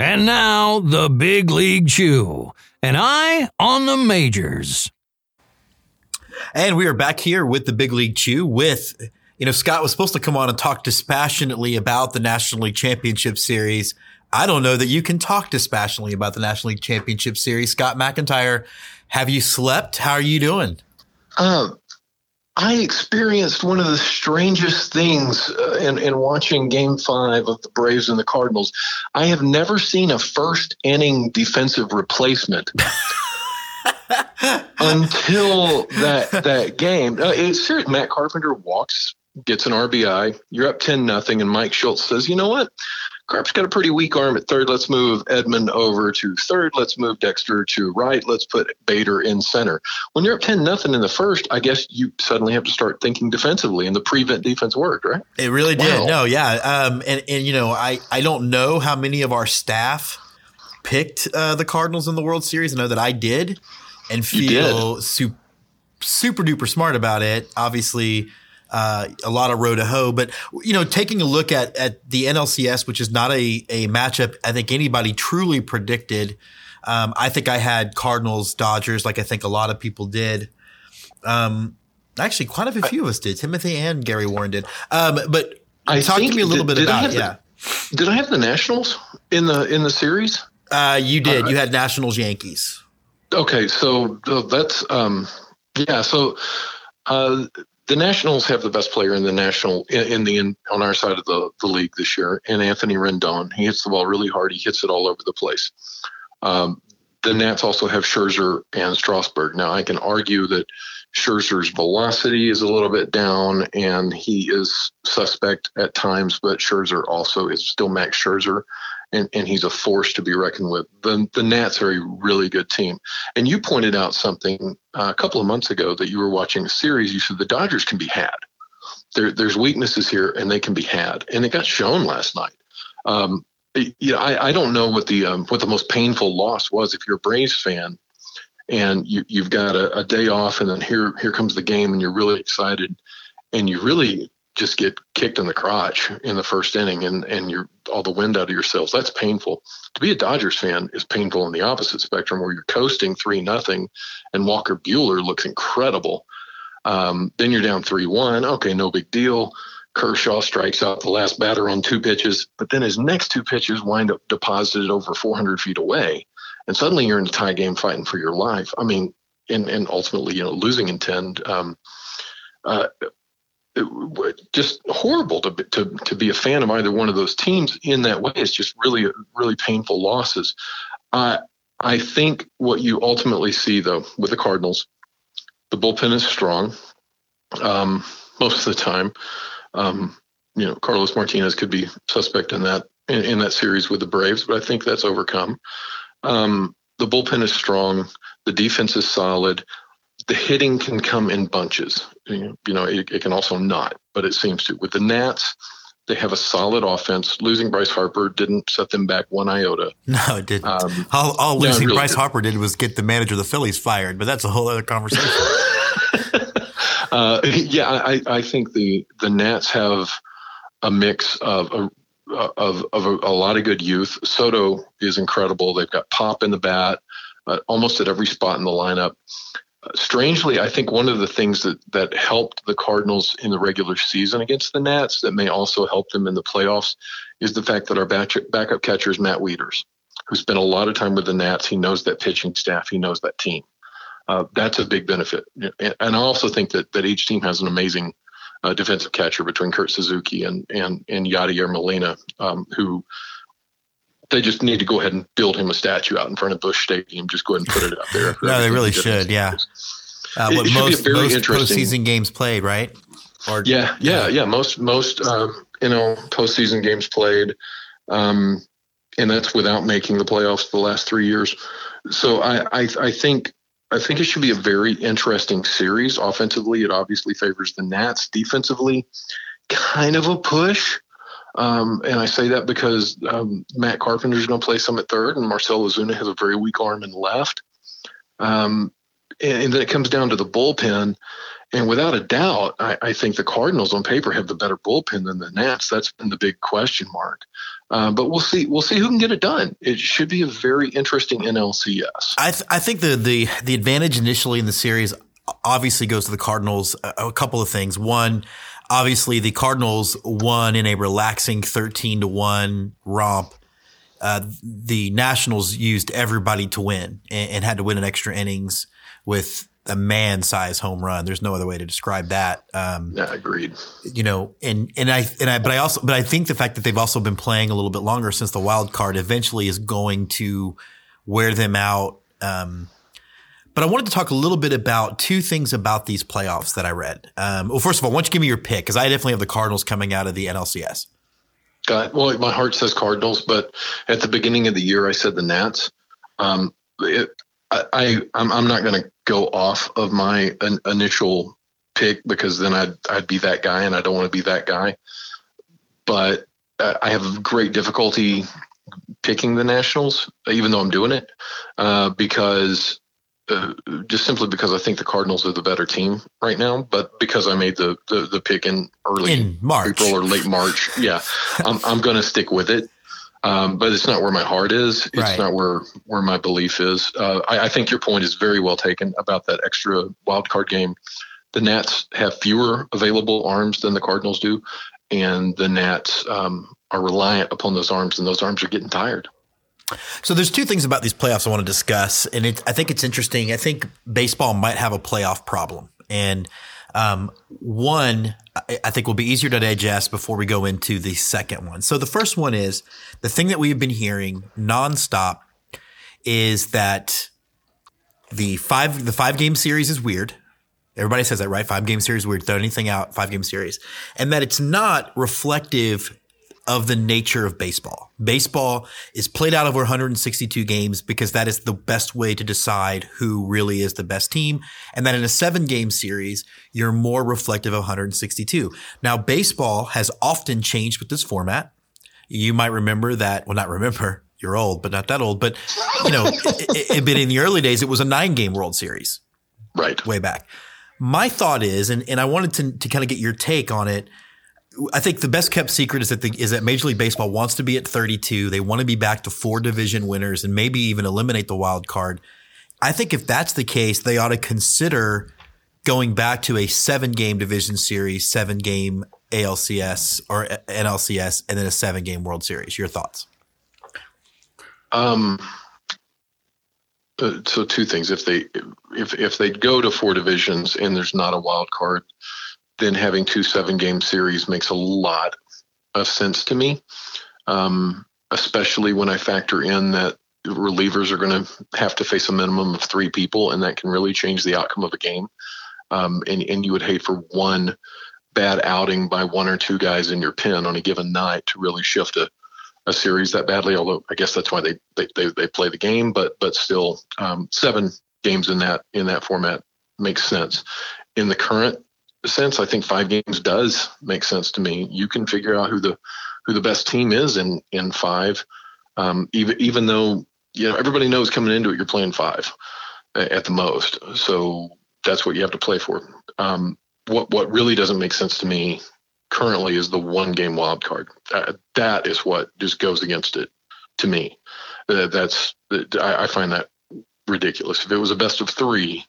And now, the Big League Chew. An eye on the majors. And we are back here with the Big League Chew with, you know, Scott was supposed to come on and talk dispassionately about the National League Championship Series. I don't know that you can talk dispassionately about the National League Championship Series. Scott McEntire, have you slept? How are you doing? Uh, I experienced one of the strangest things uh, in, in watching Game Five of the Braves and the Cardinals. I have never seen a first inning defensive replacement. until that that game, uh, it's serious. Matt Carpenter walks, gets an RBI. You're up ten nothing, and Mike Schultz says, "You know what? Carp's got a pretty weak arm at third. Let's move Edman over to third. Let's move Dexter to right. Let's put Bader in center. When you're up 10 nothing in the first, I guess you suddenly have to start thinking defensively, and the prevent defense worked, right? It really did. No, yeah. Um, and, and, you know, I, I don't know how many of our staff picked uh, the Cardinals in the World Series. I know that I did and feel super, super duper smart about it. Obviously, uh, a lot of row to hoe. But you know, taking a look at at the NLCS, which is not a a matchup I think anybody truly predicted. Um, I think I had Cardinals Dodgers, like I think a lot of people did. Um, actually, quite a few of us did. Timothy and Gary Warren did. Um, but I talk to me a little did- bit did about have the- yeah. Did I have the Nationals in the in the series? Uh, you did. you had Nationals Yankees. Okay, so uh, that's um, yeah. So uh, the Nationals have the best player in the national in, the in, on our side of the, the league this year, and Anthony Rendon. He hits the ball really hard. He hits it all over the place. Um, the Nats also have Scherzer and Strasburg. Now I can argue that Scherzer's velocity is a little bit down, and he is suspect at times. But Scherzer also is still Max Scherzer, and, and he's a force to be reckoned with. The the Nats are a really good team. And you pointed out something uh, a couple of months ago that you were watching a series. You said the Dodgers can be had. There, there's weaknesses here, and they can be had, and it got shown last night. Um, you know, I, I don't know what the um, what the most painful loss was. If you're a Braves fan, and you, you've got a, a day off, and then here here comes the game, and you're really excited, and you really just get kicked in the crotch in the first inning, and and you're all the wind out of yourselves. That's painful. To be a Dodgers fan is painful on the opposite spectrum, where you're coasting three nothing, and Walker Buehler looks incredible. Um, then you're down three one. Okay, no big deal. Kershaw strikes out the last batter on two pitches, but then his next two pitches wind up deposited over 400 feet away, and suddenly you're in a tie game fighting for your life. I mean, and and ultimately, you know, losing in ten. Um, uh, just horrible to, to to be a fan of either one of those teams in that way. It's just really really painful losses. I I think what you ultimately see though with the Cardinals, the bullpen is strong um, most of the time. Um, you know, Carlos Martinez could be suspect in that in, in that series with the Braves, but I think that's overcome. Um, the bullpen is strong. The defense is solid. The hitting can come in bunches. You know, it, it can also not, but it seems to. With the Nats, they have a solid offense. Losing Bryce Harper didn't set them back one iota. No, it didn't. Um, all all no, losing really Bryce didn't. Harper did was get the manager of the Phillies fired, but that's a whole other conversation. uh, yeah, I, I think the the Nats have a mix of a, of of a, a lot of good youth. Soto is incredible. They've got pop in the bat, uh, almost at every spot in the lineup. Strangely, I think one of the things that that helped the Cardinals in the regular season against the Nats that may also help them in the playoffs is the fact that our back, backup catcher is Matt Wieters, who spent a lot of time with the Nats. He knows that pitching staff. He knows that team. Uh, that's a big benefit. And, and I also think that that each team has an amazing uh, defensive catcher between Kurt Suzuki and and and Yadier Molina, um, who they just need to go ahead and build him a statue out in front of Busch Stadium. Just go ahead and put it out there. No, they really Everything he does. should, yeah. Uh, It- what it should be a most very most interesting- postseason games played, right? Or Yeah, yeah, yeah. Most most um, you know postseason games played, um, and that's without making the playoffs the last three years. So I, I I think I think it should be a very interesting series. Offensively, it obviously favors the Nats. Defensively, kind of a push. Um, and I say that because um, Matt Carpenter is going to play some at third, and Marcell Ozuna has a very weak arm in left. Um, and, and then it comes down to the bullpen. And without a doubt, I, I think the Cardinals on paper have the better bullpen than the Nats. That's been the big question mark. Uh, but we'll see. We'll see who can get it done. It should be a very interesting NLCS. I th- I think the the the advantage initially in the series obviously goes to the Cardinals. A, a couple of things. One, obviously the Cardinals won in a relaxing thirteen to one romp. Uh, the Nationals used everybody to win and, and had to win in extra innings with a man-sized home run. There's no other way to describe that. Um, Yeah, agreed. you know, and and I and I, but I also, but I think the fact that they've also been playing a little bit longer since the wild card eventually is going to wear them out. Um, but I wanted to talk a little bit about two things about these playoffs that I read. Um, well, first of all, why don't you give me your pick? Because I definitely have the Cardinals coming out of the NLCS. Uh, well, my heart says Cardinals, but at the beginning of the year, I said the Nats. Um, it, I, I I'm, I'm not going to go off of my in, initial pick because then I'd I'd be that guy, and I don't want to be that guy. But uh, I have great difficulty picking the Nationals, even though I'm doing it, uh, because uh, just simply because I think the Cardinals are the better team right now, but because I made the the, the pick in early In March. April or late March, yeah, I'm I'm going to stick with it. Um, but it's not where my heart is. It's Right. not where where my belief is. Uh, I, I think your point is very well taken about that extra wild card game. The Nats have fewer available arms than the Cardinals do, and the Nats um, are reliant upon those arms, and those arms are getting tired. So there's two things about these playoffs I want to discuss, and it, I think it's interesting. I think baseball might have a playoff problem, and um, one I, I think will be easier to digest before we go into the second one. So the first one is the thing that we've been hearing nonstop is that the five the five game series is weird. Everybody says that, right? Five game series weird. Throw anything out. Five game series, and that it's not reflective of the nature of baseball. Baseball is played out over 162 games because that is the best way to decide who really is the best team. And that in a seven game series, you're more reflective of 162. Now, baseball has often changed with this format. You might remember that, well, not remember, you're old, but not that old, but you know, it, it, but in the early days, it was a nine game World Series Right. way back. My thought is, and, and I wanted to, to kind of get your take on it. I think the best kept secret is that the, is that Major League Baseball wants to be at 32. They want to be back to four division winners and maybe even eliminate the wild card. I think if that's the case, they ought to consider going back to a seven game division series, seven game ALCS or NLCS, and then a seven game World Series. Your thoughts? Um, so two things: if they if if they go to four divisions and there's not a wild card, then having two seven game series makes a lot of sense to me. Um, especially when I factor in that relievers are going to have to face a minimum of three people, and that can really change the outcome of a game. Um, and and you would hate for one bad outing by one or two guys in your pen on a given night to really shift a a series that badly. Although I guess that's why they they they, they play the game, but but still, um, seven games in that in that format makes sense. In the current sense, I think five games does make sense to me. You can figure out who the who the best team is in in five, um, even even though you know everybody knows coming into it you're playing five at the most. So that's what you have to play for. Um, what what really doesn't make sense to me currently is the one game wild card. Uh, that is what just goes against it to me. Uh, that's I, I find that ridiculous. If it was a best of three,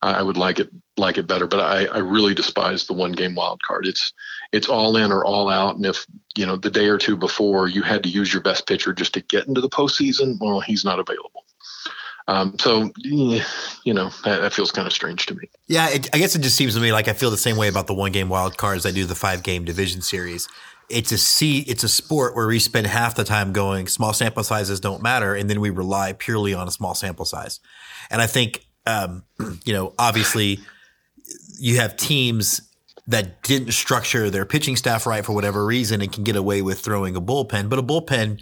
I would like it like it better. But I, I really despise the one game wild card. It's it's all in or all out. And if you know the day or two before you had to use your best pitcher just to get into the postseason, well, he's not available. Um, so you know that, that feels kind of strange to me. Yeah, it, I guess it just seems to me like I feel the same way about the one game wild card as I do the five game division series. It's a see, it's a sport where we spend half the time going small sample sizes don't matter, and then we rely purely on a small sample size. And I think, um, you know, obviously, you have teams that didn't structure their pitching staff right for whatever reason and can get away with throwing a bullpen, but a bullpen,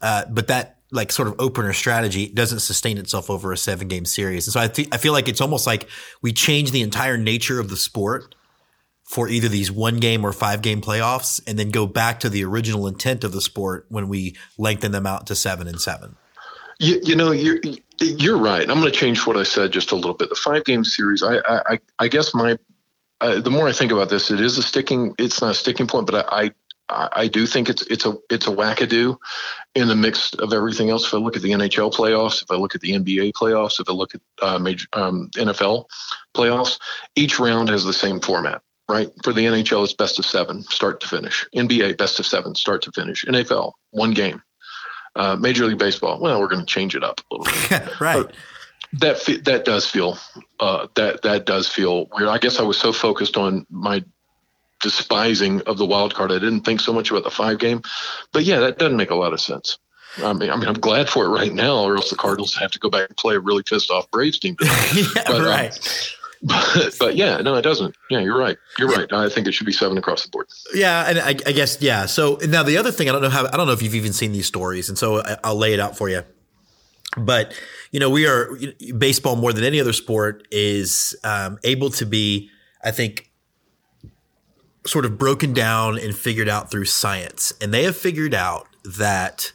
uh, but that like sort of opener strategy doesn't sustain itself over a seven game series. And so I, th- I feel like it's almost like we change the entire nature of the sport for either these one game or five game playoffs and then go back to the original intent of the sport when we lengthen them out to seven and seven. You, you know, you're you're right. I'm going to change what I said just a little bit. The five game series. I I, I guess my uh, the more I think about this, it is a sticking. It's not a sticking point, but I. I I do think it's it's a it's a wackadoo in the mix of everything else. If I look at the NHL playoffs, if I look at the NBA playoffs, if I look at uh, major um, NFL playoffs, each round has the same format right? For the NHL, it's best of seven, start to finish. NBA, best of seven, start to finish. NFL, one game. Uh, Major League Baseball, well, we're going to change it up a little bit. right. that that does feel uh, that that does feel weird. I guess I was so focused on my despising of the wild card, I didn't think so much about the five game. But yeah, that doesn't make a lot of sense. I mean, I mean, I'm glad for it right now, or else the Cardinals have to go back and play a really pissed off Braves team. yeah, But, um, right. But, yeah, no, it doesn't. Yeah, you're right. You're right. I think it should be seven across the board. Yeah, and I, I guess yeah. So now the other thing, I don't know how I don't know if you've even seen these stories, and so I, I'll lay it out for you. But you know, we are baseball more than any other sport is um, able to be, I think, sort of broken down and figured out through science, and they have figured out that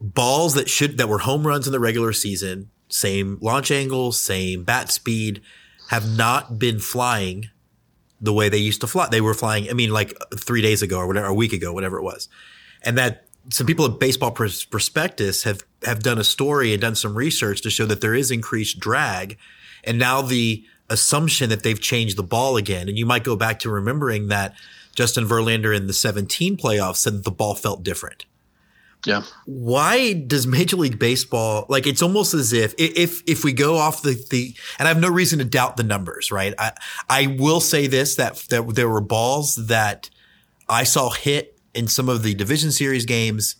balls that should that were home runs in the regular season same launch angle, same bat speed, have not been flying the way they used to fly. They were flying, I mean, like three days ago or whatever, a week ago, whatever it was. And that some people at Baseball Prospectus have, have done a story and done some research to show that there is increased drag. And now the assumption that they've changed the ball again. And you might go back to remembering that Justin Verlander in the 17 playoffs said the ball felt different. Yeah. Why does Major League Baseball like it's almost as if if if we go off the the and I have no reason to doubt the numbers, right? I I will say this that that there were balls that I saw hit in some of the division series games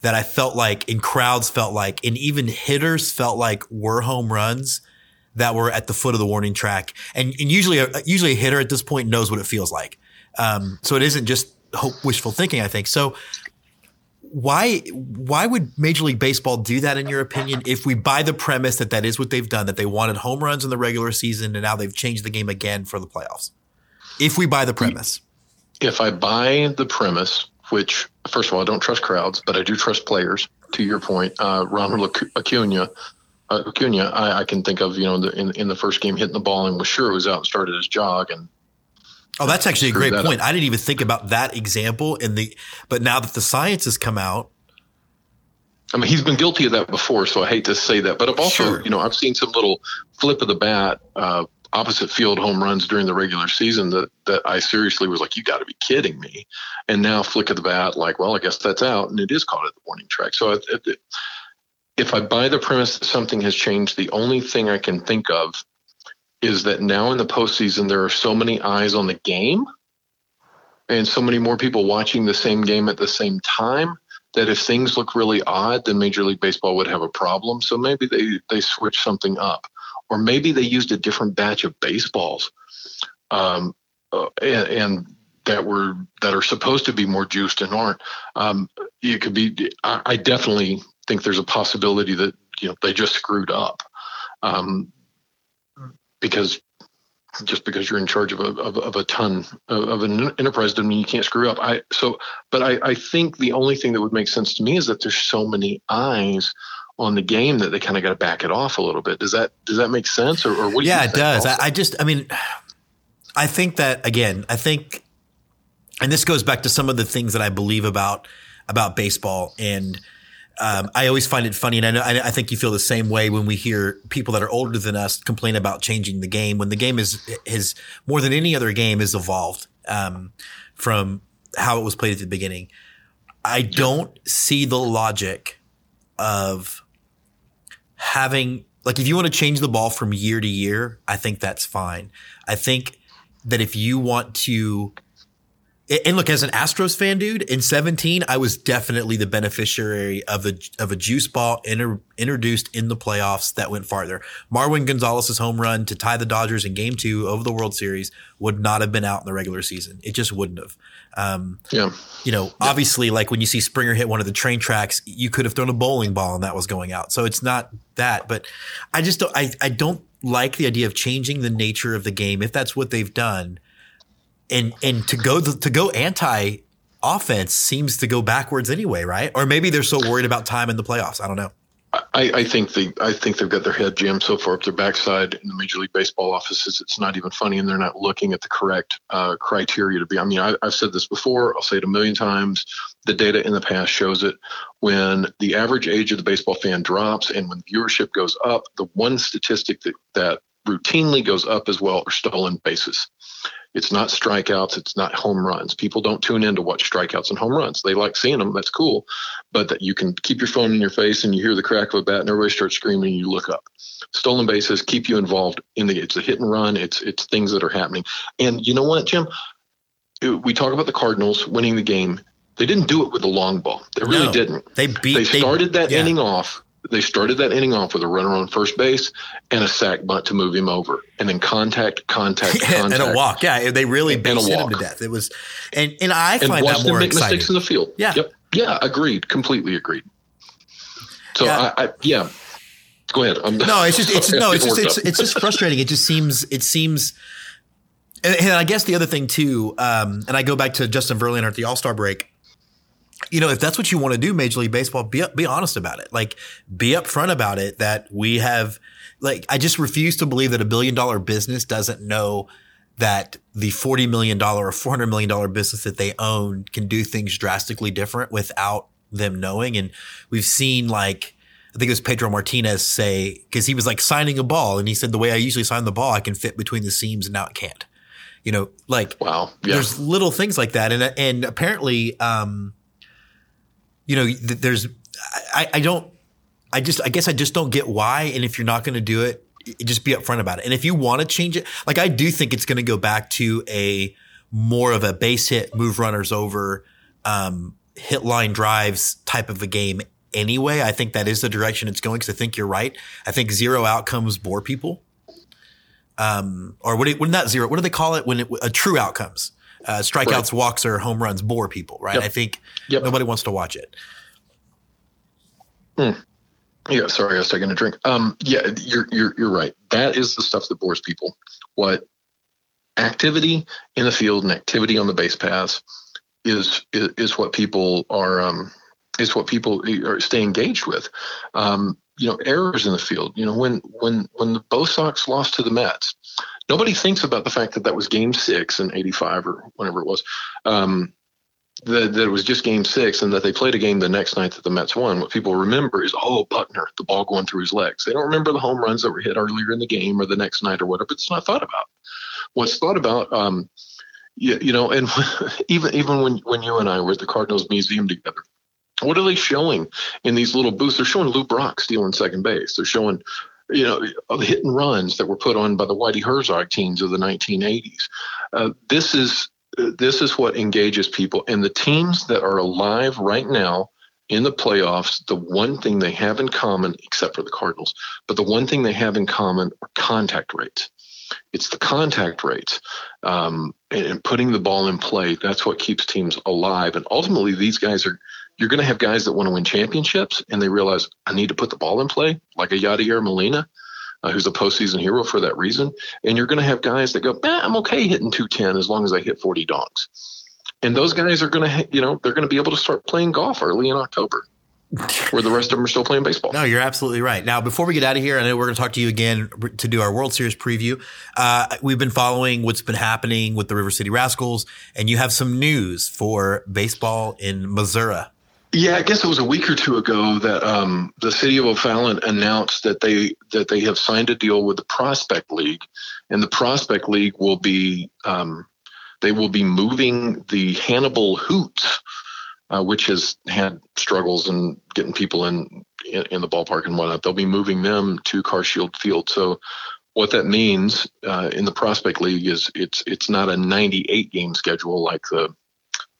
that I felt like in crowds felt like and even hitters felt like were home runs that were at the foot of the warning track. And, and usually, a, usually a hitter at this point knows what it feels like. Um, so it isn't just hope, wishful thinking, I think. So why, why would Major League Baseball do that in your opinion? If we buy the premise that that is what they've done, that they wanted home runs in the regular season and now they've changed the game again for the playoffs. If we buy the premise. If I buy the premise, which first of all, I don't trust crowds, but I do trust players. To your point, uh, Ronald Acuna, uh, Acuna, I, I, can think of, you know, the, in in the first game hitting the ball and was sure it was out and started his jog and. Oh, that's actually a great point. Up. I didn't even think about that example in the, but now that the science has come out. I mean, he's been guilty of that before, so I hate to say that, but I've also, sure. you know, I've seen some little flip of the bat, uh, opposite field home runs during the regular season that that I seriously was like, you got to be kidding me. And now flick of the bat, like, well, I guess that's out, and it is caught at the warning track. So it, if I buy the premise that something has changed, the only thing I can think of is that now in the postseason, there are so many eyes on the game and so many more people watching the same game at the same time that if things look really odd, then Major League Baseball would have a problem. So maybe they, they switch something up. Or maybe they used a different batch of baseballs. Um, uh, and, and that were that are supposed to be more juiced and aren't. Um, it could be. I, I, definitely think there's a possibility that you know they just screwed up um, because just because you're in charge of a of, of a ton of, of, an enterprise doesn't mean you can't screw up. I so, but I, I think the only thing that would make sense to me is that there's so many eyes on the game that they kind of got to back it off a little bit. Does that does that make sense, or, or what? yeah, it does. I, I just, I mean, I think that again, I think, and this goes back to some of the things that I believe about about baseball and um, I always find it funny, and I know I think you feel the same way when we hear people that are older than us complain about changing the game when the game is is more than any other game is evolved um, from how it was played at the beginning. I don't see the logic of having like if you want to change the ball from year to year, I think that's fine. I think that if you want to and look, as an Astros fan, dude, in 17, I was definitely the beneficiary of a, of a juice ball inter, introduced in the playoffs that went farther. Marwin Gonzalez's home run to tie the Dodgers in game two of the World Series would not have been out in the regular season. It just wouldn't have. Um, yeah. You know, yeah. obviously, like when you see Springer hit one of the train tracks, you could have thrown a bowling ball and that was going out. So it's not that, but I just don't, I, I don't like the idea of changing the nature of the game if that's what they've done and and to go to go anti offense seems to go backwards anyway, right? Or maybe they're so worried about time in the playoffs. I don't know. I, I, think they I think they've got their head jammed so far up their backside in the Major League Baseball offices. It's not even funny, and they're not looking at the correct uh, criteria to be. I mean, I, I've said this before. I'll say it a million times. The data in the past shows it. When the average age of the baseball fan drops and when viewership goes up, the one statistic that that routinely goes up as well are stolen bases. It's not strikeouts. It's not home runs. People don't tune in to watch strikeouts and home runs. They like seeing them. That's cool. But that you can keep your phone in your face and you hear the crack of a bat and everybody starts screaming and you look up. Stolen bases keep you involved in the, it's a hit and run. It's, it's things that are happening. And you know what, Jim? We talk about the Cardinals winning the game. They didn't do it with the long ball. They really no, didn't. They beat. They started they, that yeah. inning off they started that inning off with a runner on first base and a sac bunt to move him over, and then contact, contact, contact, and a walk. Yeah, they really hit him to death. It was, and and I and find that more make exciting. mistakes in the field. Yeah, yep. yeah, agreed, completely agreed. So yeah. I, I yeah. Go ahead. I'm, no, it's just it's no, it's just it's, it's just frustrating. It just seems it seems. And, and I guess the other thing too, um, and I go back to Justin Verlander at the All Star break you know, if that's what you want to do, Major League Baseball, be be honest about it. Like, be upfront about it. That we have, like, I just refuse to believe that a billion dollar business doesn't know that the forty million dollar or four hundred million dollar business that they own can do things drastically different without them knowing. And we've seen like. I think it was Pedro Martinez say, because he was like signing a ball and he said, the way I usually sign the ball, I can fit between the seams and now it can't. You know, like, wow, yeah. there's little things like that. And, and apparently, um, you know, there's, I, I don't, I just, I guess I just don't get why. And if you're not going to do it, just be upfront about it. And if you want to change it, like I do think it's going to go back to a more of a base hit, move runners over, um, hit line drives type of a game anyway. I think that is the direction it's going because I think you're right. I think zero outcomes bore people. Um, or what, do, what not zero? What do they call it when it, a true outcomes? Uh, strikeouts, right. walks, or home runs bore people, right? Yep. I think yep. nobody wants to watch it. Hmm. Yeah, sorry, I was taking a drink. Um, yeah, you're you're you're right. That is the stuff that bores people. What activity in the field and activity on the base paths is is, is what people are um, is what people are stay engaged with. Um, you know, errors in the field. You know, when when when the Bo Sox lost to the Mets, nobody thinks about the fact that that was game six in 85 or whenever it was. Um, that, that it was just game six and that they played a game the next night that the Mets won. What people remember is, oh, Buckner, the ball going through his legs. They don't remember the home runs that were hit earlier in the game or the next night or whatever. It's not thought about. What's thought about, um, you, you know, and even even when, when you and I were at the Cardinals Museum together, what are they showing in these little booths? They're showing Lou Brock stealing second base. They're showing you know, the hit and runs that were put on by the Whitey Herzog teams of the 1980s. Uh, this is this is what engages people, and the teams that are alive right now in the playoffs, the one thing they have in common, except for the Cardinals, but the one thing they have in common are contact rates. It's the contact rates um, and, and putting the ball in play. That's what keeps teams alive. And ultimately, these guys are you're going to have guys that want to win championships and they realize I need to put the ball in play, like a Yadier Molina, uh, who's a postseason hero for that reason. And you're going to have guys that go, eh, I'm okay hitting 210 as long as I hit 40 donks. And those guys are going to, you know, they're going to be able to start playing golf early in October. where the rest of them are still playing baseball. No, you're absolutely right. Now, before we get out of here, I know we're going to talk to you again to do our World Series preview. Uh, we've been following what's been happening with the River City Rascals, and you have some news for baseball in Missouri. Yeah, I guess it was a week or two ago that um, the city of O'Fallon announced that they that they have signed a deal with the Prospect League, and the Prospect League will be um, they will be moving the Hannibal Hoots, uh, which has had struggles in getting people in, in, in the ballpark and whatnot. They'll be moving them to Carshield Field. So what that means uh, in the Prospect League is it's it's not a 98 game schedule like the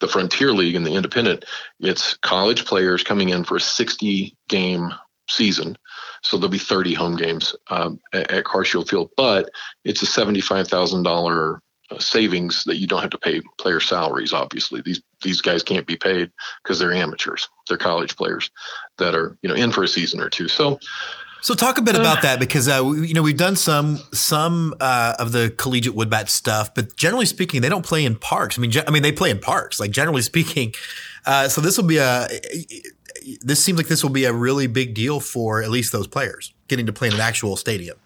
the Frontier League and the Independent, it's college players coming in for a 60 game season. So there'll be 30 home games um, at, at Carshield Field, but it's a $75,000 uh, savings that you don't have to pay player salaries. Obviously, these these guys can't be paid because they're amateurs. They're college players that are you know in for a season or two. So so talk a bit about that because uh, we, you know we've done some some uh, of the collegiate woodbat stuff, but generally speaking, they don't play in parks. I mean, ge- I mean they play in parks. Like generally speaking, uh, so this will be a this seems like this will be a really big deal for at least those players getting to play in an actual stadium.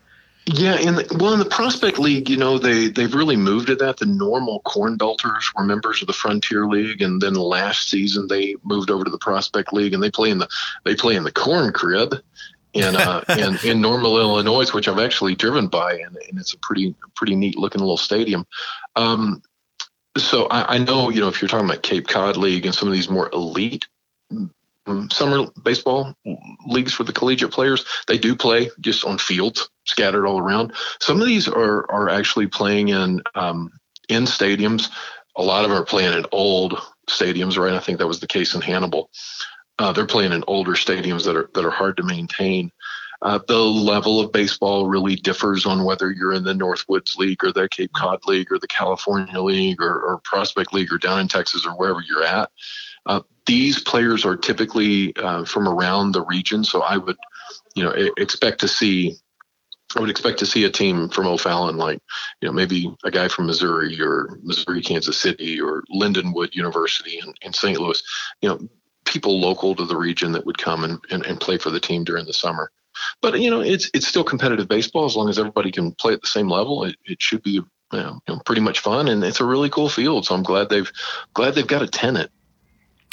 Yeah, in the, well, in the Prospect League, you know, they they've really moved to that. The normal Corn Belters were members of the Frontier League, and then last season they moved over to the Prospect League, and they play in the they play in the Corn Crib, in uh, in, in Normal, Illinois, which I've actually driven by, and, and it's a pretty pretty neat looking little stadium. Um, so I, I, know you know if you're talking about Cape Cod League and some of these more elite um, summer baseball leagues for the collegiate players, they do play just on fields scattered all around. Some of these are are actually playing in um, in stadiums. A lot of them are playing in old stadiums, right? I think that was the case in Hannibal. Uh, they're playing in older stadiums that are that are hard to maintain. Uh, the level of baseball really differs on whether you're in the Northwoods League or the Cape Cod League or the California League or, or Prospect League or down in Texas or wherever you're at. Uh, these players are typically uh, from around the region, so I would, you know, expect to see. I would expect to see a team from O'Fallon, like you know, maybe a guy from Missouri or Missouri, Kansas City, or Lindenwood University in, in St. Louis. You know, people local to the region that would come and, and, and play for the team during the summer. But you know, it's it's still competitive baseball as long as everybody can play at the same level. It, it should be you know, pretty much fun, and it's a really cool field. So I'm glad they've glad they've got a tenant.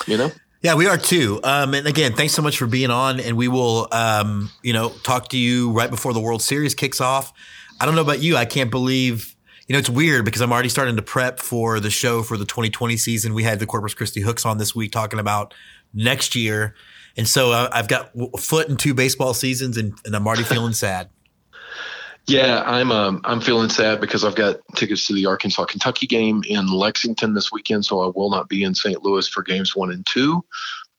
You know. Yeah, we are too. Um, and again, thanks so much for being on. And we will, um, you know, talk to you right before the World Series kicks off. I don't know about you. I can't believe, you know, it's weird because I'm already starting to prep for the show for the 2020 season. We had the Corpus Christi Hooks on this week talking about next year. And so uh, I've got a foot in two baseball seasons and, and I'm already feeling sad. Yeah, I'm um, I'm feeling sad because I've got tickets to the Arkansas Kentucky game in Lexington this weekend, so I will not be in St. Louis for games one and two.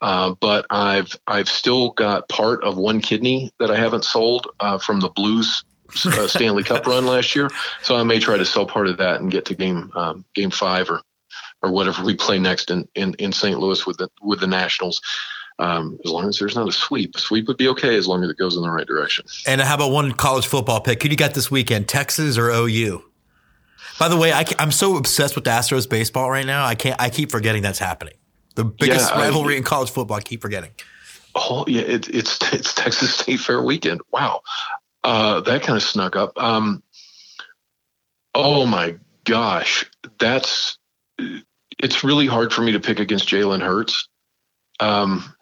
Uh, but I've I've still got part of one kidney that I haven't sold uh, from the Blues uh, Stanley Cup run last year, so I may try to sell part of that and get to game um, game five or or whatever we play next in, in, in St. Louis with the with the Nationals. Um, as long as there's not a sweep, a sweep would be okay as long as it goes in the right direction. And how about one college football pick? Who do you got this weekend, Texas or OU? By the way, I, am so obsessed with the Astros baseball right now. I can't. I keep forgetting that's happening. The biggest yeah, rivalry I, in college football. I keep forgetting. Oh yeah, it, it's it's Texas State Fair weekend. Wow, uh, that kind of snuck up. Um, oh my gosh, that's it's really hard for me to pick against Jalen Hurts. Um,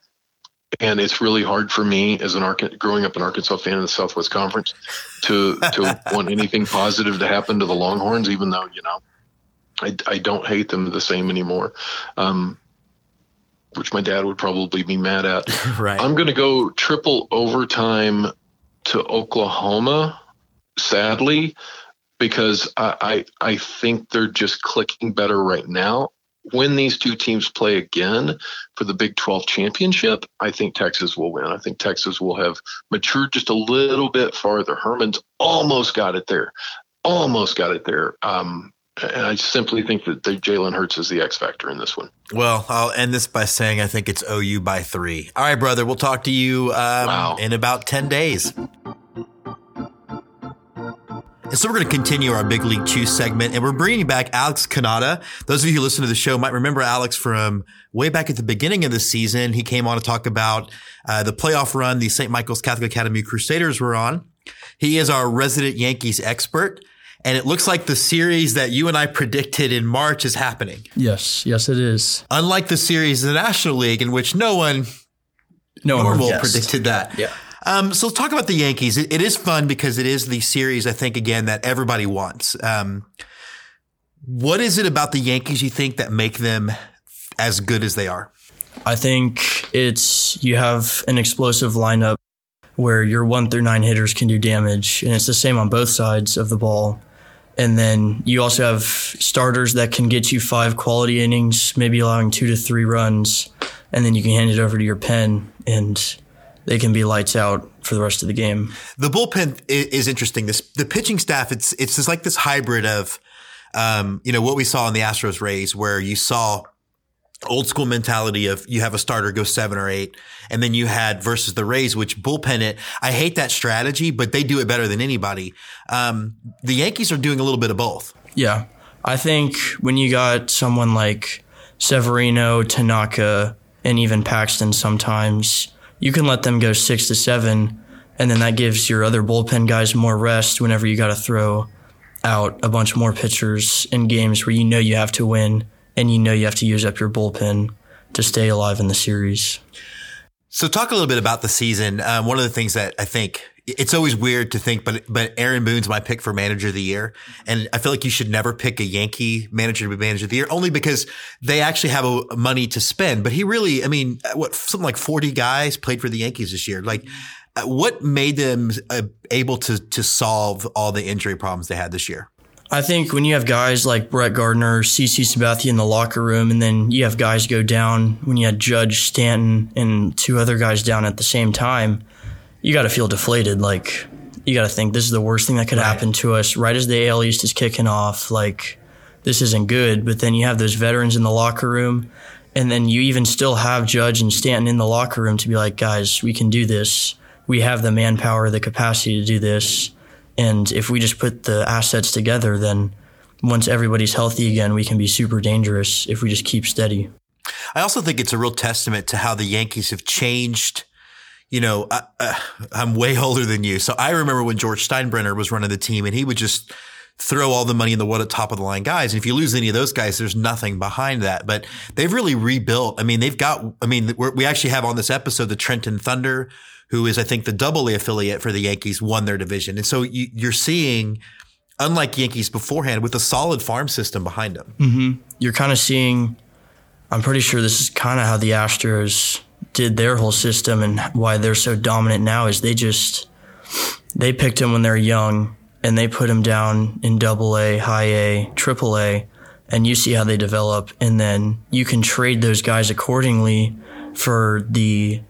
and it's really hard for me as an Arca- growing up an Arkansas fan in the Southwest Conference to to want anything positive to happen to the Longhorns, even though you know I, I don't hate them the same anymore. Um, which my dad would probably be mad at. right. I'm going to go triple overtime to Oklahoma, sadly, because I, I I think they're just clicking better right now when these two teams play again for the Big 12 championship, I think Texas will win. I think Texas will have matured just a little bit farther. Herman's almost got it there, almost got it there. Um, and I simply think that Jalen Hurts is the X factor in this one. Well, I'll end this by saying I think it's OU by three. All right, brother. We'll talk to you um, wow. in about 10 days. And so we're going to continue our Big League Chew segment, and we're bringing back Alex Cannata. Those of you who listen to the show might remember Alex from way back at the beginning of the season. He came on to talk about uh, the playoff run the St. Michael's Catholic Academy Crusaders were on. He is our resident Yankees expert. And it looks like the series that you and I predicted in March is happening. Yes, yes, it is. Unlike the series in the National League, in which no one no normal predicted that. Yeah. Um, so let's talk about the Yankees. It, it is fun because it is the series, I think, again, that everybody wants. Um, what is it about the Yankees you think that make them as good as they are? I think it's you have an explosive lineup where your one through nine hitters can do damage, and it's the same on both sides of the ball. And then you also have starters that can get you five quality innings, maybe allowing two to three runs, and then you can hand it over to your pen and they can be lights out for the rest of the game. The bullpen is interesting. This the pitching staff. It's it's just like this hybrid of, um, you know, what we saw in the Astros Rays, where you saw old school mentality of you have a starter go seven or eight, and then you had versus the Rays, which bullpen it. I hate that strategy, but they do it better than anybody. Um, the Yankees are doing a little bit of both. Yeah, I think when you got someone like Severino, Tanaka, and even Paxton, sometimes you can let them go six to seven, and then that gives your other bullpen guys more rest whenever you got to throw out a bunch more pitchers in games where you know you have to win and you know you have to use up your bullpen to stay alive in the series. So, talk a little bit about the season. Um, one of the things that I think it's always weird to think, but but Aaron Boone's my pick for manager of the year, and I feel like you should never pick a Yankee manager to be manager of the year, only because they actually have a, money to spend. But he really, I mean, what something like forty guys played for the Yankees this year. Like, uh, what made them uh, able to to solve all the injury problems they had this year? I think when you have guys like Brett Gardner, CC Sabathia in the locker room, and then you have guys go down when you had Judge Stanton and two other guys down at the same time you got to feel deflated. Like you got to think this is the worst thing that could right. happen to us right as the AL East is kicking off. Like this isn't good. But then you have those veterans in the locker room, and then you even still have Judge and Stanton in the locker room to be like, guys, we can do this. We have the manpower, the capacity to do this. And if we just put the assets together, then once everybody's healthy again, we can be super dangerous if we just keep steady. I also think it's a real testament to how the Yankees have changed. You know, I, I'm way older than you. So I remember when George Steinbrenner was running the team and he would just throw all the money in the what at top of the line guys. And if you lose any of those guys, there's nothing behind that. But they've really rebuilt. I mean, they've got, I mean, we actually have on this episode the Trenton Thunder, who is, I think, the double A affiliate for the Yankees, won their division. And so you, you're seeing, unlike Yankees beforehand, with a solid farm system behind them. Mm-hmm. You're kind of seeing, I'm pretty sure this is kind of how the Astros did their whole system and why they're so dominant now is they just, they picked him when they're young and they put him down in double A, high A, triple A, and you see how they develop. And then you can trade those guys accordingly for the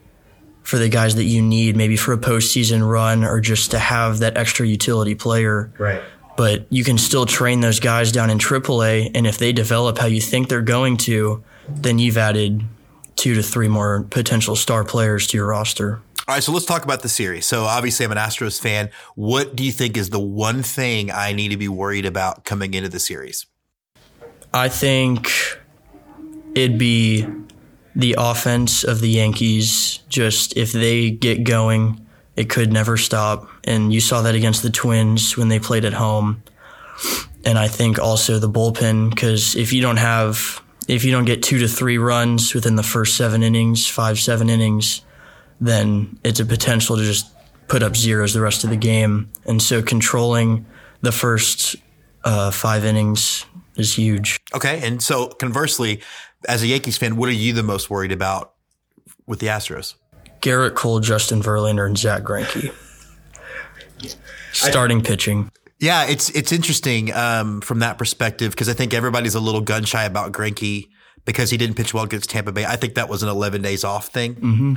for the guys that you need, maybe for a postseason run or just to have that extra utility player. Right. But you can still train those guys down in AAA, and if they develop how you think they're going to, then you've added two to three more potential star players to your roster. All right, so let's talk about the series. So obviously, I'm an Astros fan. What do you think is the one thing I need to be worried about coming into the series? I think it'd be the offense of the Yankees. Just if they get going, it could never stop. And you saw that against the Twins when they played at home. And I think also the bullpen, because if you don't have, if you don't get two to three runs within the first seven innings, five, seven innings, then it's a potential to just put up zeros the rest of the game. And so controlling the first uh, five innings is huge. Okay. And so conversely, as a Yankees fan, what are you the most worried about with the Astros? Gerrit Cole, Justin Verlander, and Zack Greinke. Starting I, pitching. Yeah, it's it's interesting um, from that perspective because I think everybody's a little gun shy about Greinke because he didn't pitch well against Tampa Bay. I think that was an 11 days off thing. Mm-hmm.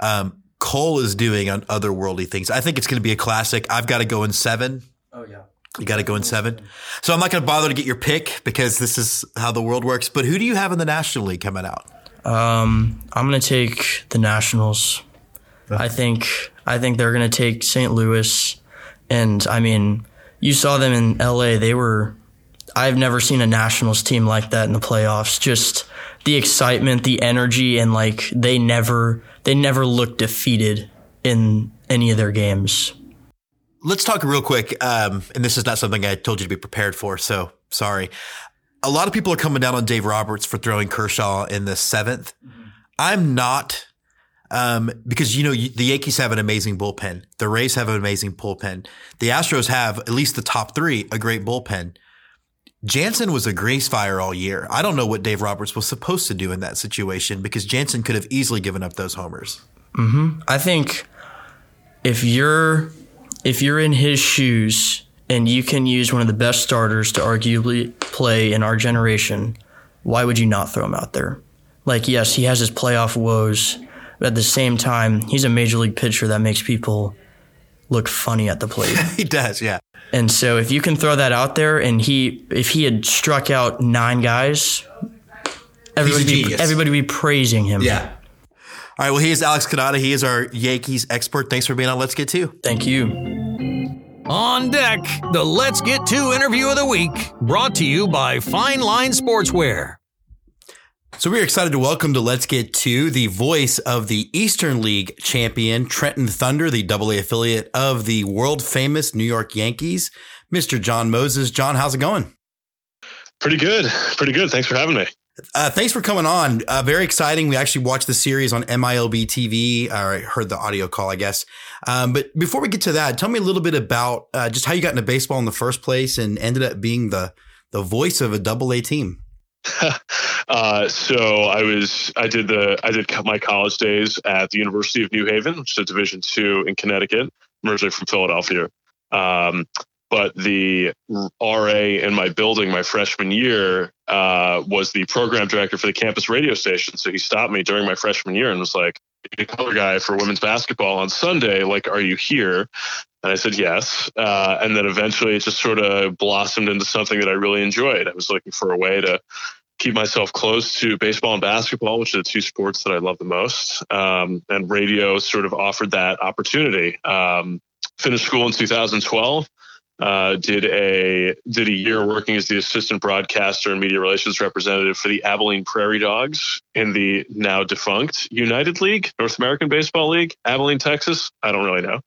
Um, Cole is doing on otherworldly things. I think it's going to be a classic. I've got to go in seven. Oh yeah. You got to go in seven. So I'm not going to bother to get your pick because this is how the world works. But who do you have in the National League coming out? Um, I'm going to take the Nationals. I think I think they're going to take St. Louis, and I mean, you saw them in L.A. They were. I've never seen a Nationals team like that in the playoffs. Just the excitement, the energy, and like they never they never looked defeated in any of their games. Let's talk real quick. Um, and this is not something I told you to be prepared for, so sorry. A lot of people are coming down on Dave Roberts for throwing Kershaw in the 7th mm-hmm. I'm not, um, because you know the Yankees have an amazing bullpen. The Rays have an amazing bullpen. The Astros have at least the top three a great bullpen. Jansen was a grease fire all year. I don't know what Dave Roberts was supposed to do in that situation because Jansen could have easily given up those homers. Mm-hmm. I think if you're if you're in his shoes and you can use one of the best starters to arguably play in our generation, why would you not throw him out there? Like, yes, he has his playoff woes, but at the same time, he's a major league pitcher that makes people look funny at the plate. he does, yeah. And so if you can throw that out there and he if he had struck out nine guys, everybody be, everybody would be praising him. Yeah. All right. Well, he is Alex Cannata. He is our Yankees expert. Thanks for being on Let's Get Two. Thank you. On deck, the Let's Get Two interview of the week, brought to you by Fine Line Sportswear. So we're excited to welcome to Let's Get Two the voice of the Eastern League champion, Trenton Thunder, the double A affiliate of the world famous New York Yankees, Mr. Jon Mozes. John, how's it going? Pretty good. Pretty good. Thanks for having me. Uh, thanks for coming on. Uh, very exciting. We actually watched the series on MILB TV, or I heard the audio call, I guess. Um, but before we get to that, tell me a little bit about uh, just how you got into baseball in the first place and ended up being the the voice of a double A team. Uh, so I was I did the I did my college days at the University of New Haven, which is a Division two in Connecticut. Originally from Philadelphia. Um, but the RA in my building my freshman year uh, was the program director for the campus radio station. So he stopped me during my freshman year and was like, color guy for women's basketball on Sunday. Like, are you here? And I said yes. Uh, and then eventually it just sort of blossomed into something that I really enjoyed. I was looking for a way to keep myself close to baseball and basketball, which are the two sports that I love the most. Um, and radio sort of offered that opportunity. Um, finished school in 2012 Uh, did a did a year working as the assistant broadcaster and media relations representative for the Abilene Prairie Dogs in the now defunct United League, North American Baseball League, Abilene, Texas. I don't really know.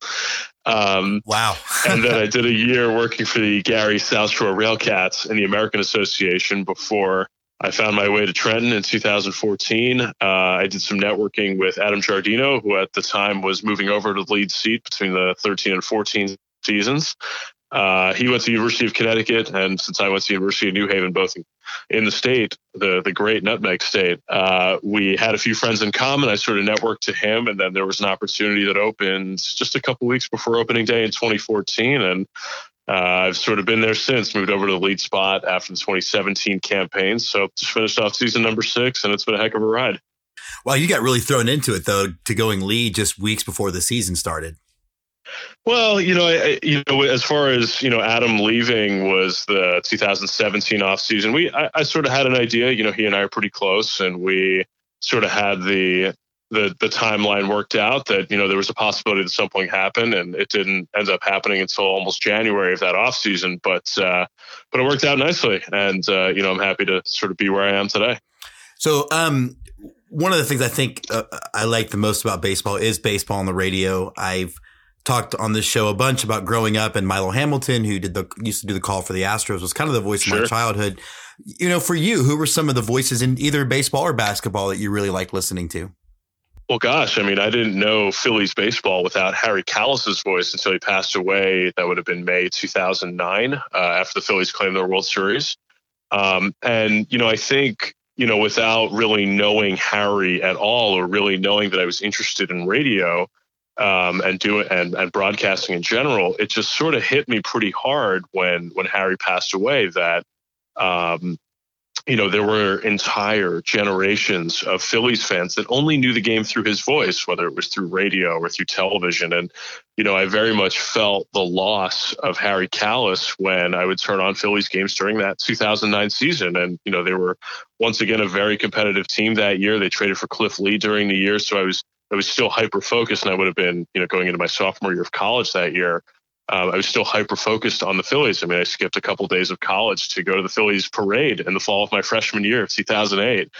Um, wow. and then I did a year working for the Gary South Shore Railcats in the American Association before I found my way to Trenton in 2014. Uh, I did some networking with Adam Giardino, who at the time was moving over to the lead seat between the 13 and 14 seasons. Uh, he went to the University of Connecticut, and since I went to the University of New Haven, both in the state, the the great Nutmeg State, uh, we had a few friends in common. I sort of networked to him, and then there was an opportunity that opened just a couple weeks before opening day in 2014, and uh, I've sort of been there since. Moved over to the lead spot after the 2017 campaign, so just finished off season number six, and it's been a heck of a ride. Well, you got really thrown into it though to going lead just weeks before the season started. Well, you know, I, you know, as far as you know, Adam leaving was the 2017 off season. We, I, I sort of had an idea. You know, he and I are pretty close, and we sort of had the the the timeline worked out that you know there was a possibility that something happened, and it didn't end up happening until almost January of that off season. But uh, but it worked out nicely, and uh, you know, I'm happy to sort of be where I am today. So, um, one of the things I think uh, I like the most about baseball is baseball on the radio. I've talked on this show a bunch about growing up and Milo Hamilton, who did the used to do the call for the Astros, was kind of the voice sure. of my childhood. You know, for you, who were some of the voices in either baseball or basketball that you really like listening to? Well, gosh, I mean, I didn't know Phillies baseball without Harry Kalas's voice until he passed away. That would have been May 2009 uh, after the Phillies claimed their World Series. Um, and, you know, I think, you know, without really knowing Harry at all or really knowing that I was interested in radio, um, and do it and, and broadcasting in general, it just sort of hit me pretty hard when when Harry passed away that um, you know there were entire generations of Phillies fans that only knew the game through his voice, whether it was through radio or through television. And you know, I very much felt the loss of Harry Kalas when I would turn on Phillies games during that 2009 season. And you know, they were once again a very competitive team that year. They traded for Cliff Lee during the year, so I was I was still hyper focused, and I would have been, you know, going into my sophomore year of college that year. Um, I was still hyper focused on the Phillies. I mean, I skipped a couple days of college to go to the Phillies parade in the fall of my freshman year, of 2008.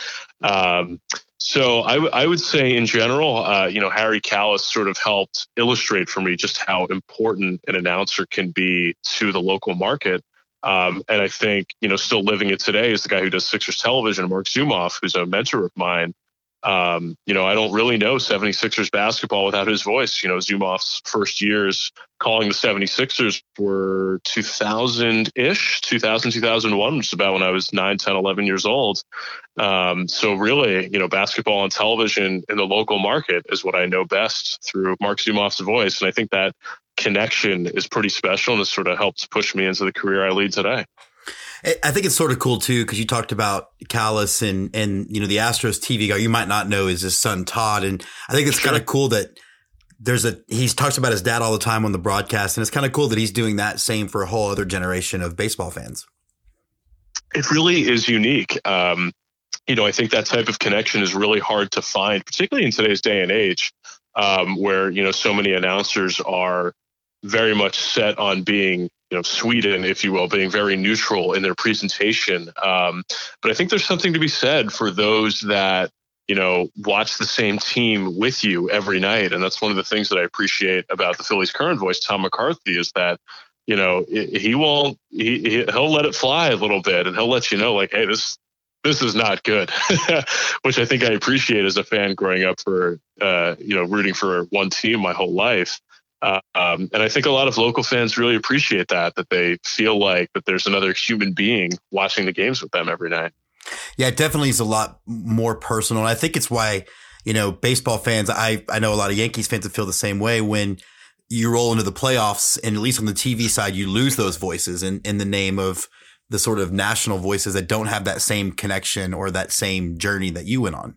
Um, so I, w- I would say, in general, uh, you know, Harry Kalas sort of helped illustrate for me just how important an announcer can be to the local market. Um, and I think, you know, still living it today is the guy who does Sixers television, Marc Zumoff, who's a mentor of mine. Um, you know, I don't really know 76ers basketball without his voice. You know, Zumoff's first years calling the 76ers were 2000 ish, 2000, 2001, which is about when I was 9, 10, 11 years old. Um, so, really, you know, basketball on television in the local market is what I know best through Marc Zumoff's voice. And I think that connection is pretty special and it sort of helps push me into the career I lead today. I think it's sort of cool too because you talked about Kalas and and you know the Astros TV guy. You might not know is his son Todd, and I think it's sure. kind of cool that there's a he talks about his dad all the time on the broadcast, and it's kind of cool that he's doing that same for a whole other generation of baseball fans. It really is unique. Um, you know, I think that type of connection is really hard to find, particularly in today's day and age, um, where you know so many announcers are very much set on being you know Sweden, if you will, being very neutral in their presentation. Um, but I think there's something to be said for those that you know watch the same team with you every night, and that's one of the things that I appreciate about the Phillies' current voice, Tom McCarthy, is that you know he won't he he'll let it fly a little bit, and he'll let you know like, hey, this this is not good, which I think I appreciate as a fan growing up for uh, you know rooting for one team my whole life. Um, and I think a lot of local fans really appreciate that, that they feel like that there's another human being watching the games with them every night. Yeah, it definitely is a lot more personal. And I think it's why, you know, baseball fans, I, I know a lot of Yankees fans that feel the same way when you roll into the playoffs and at least on the TV side, you lose those voices in, in the name of the sort of national voices that don't have that same connection or that same journey that you went on.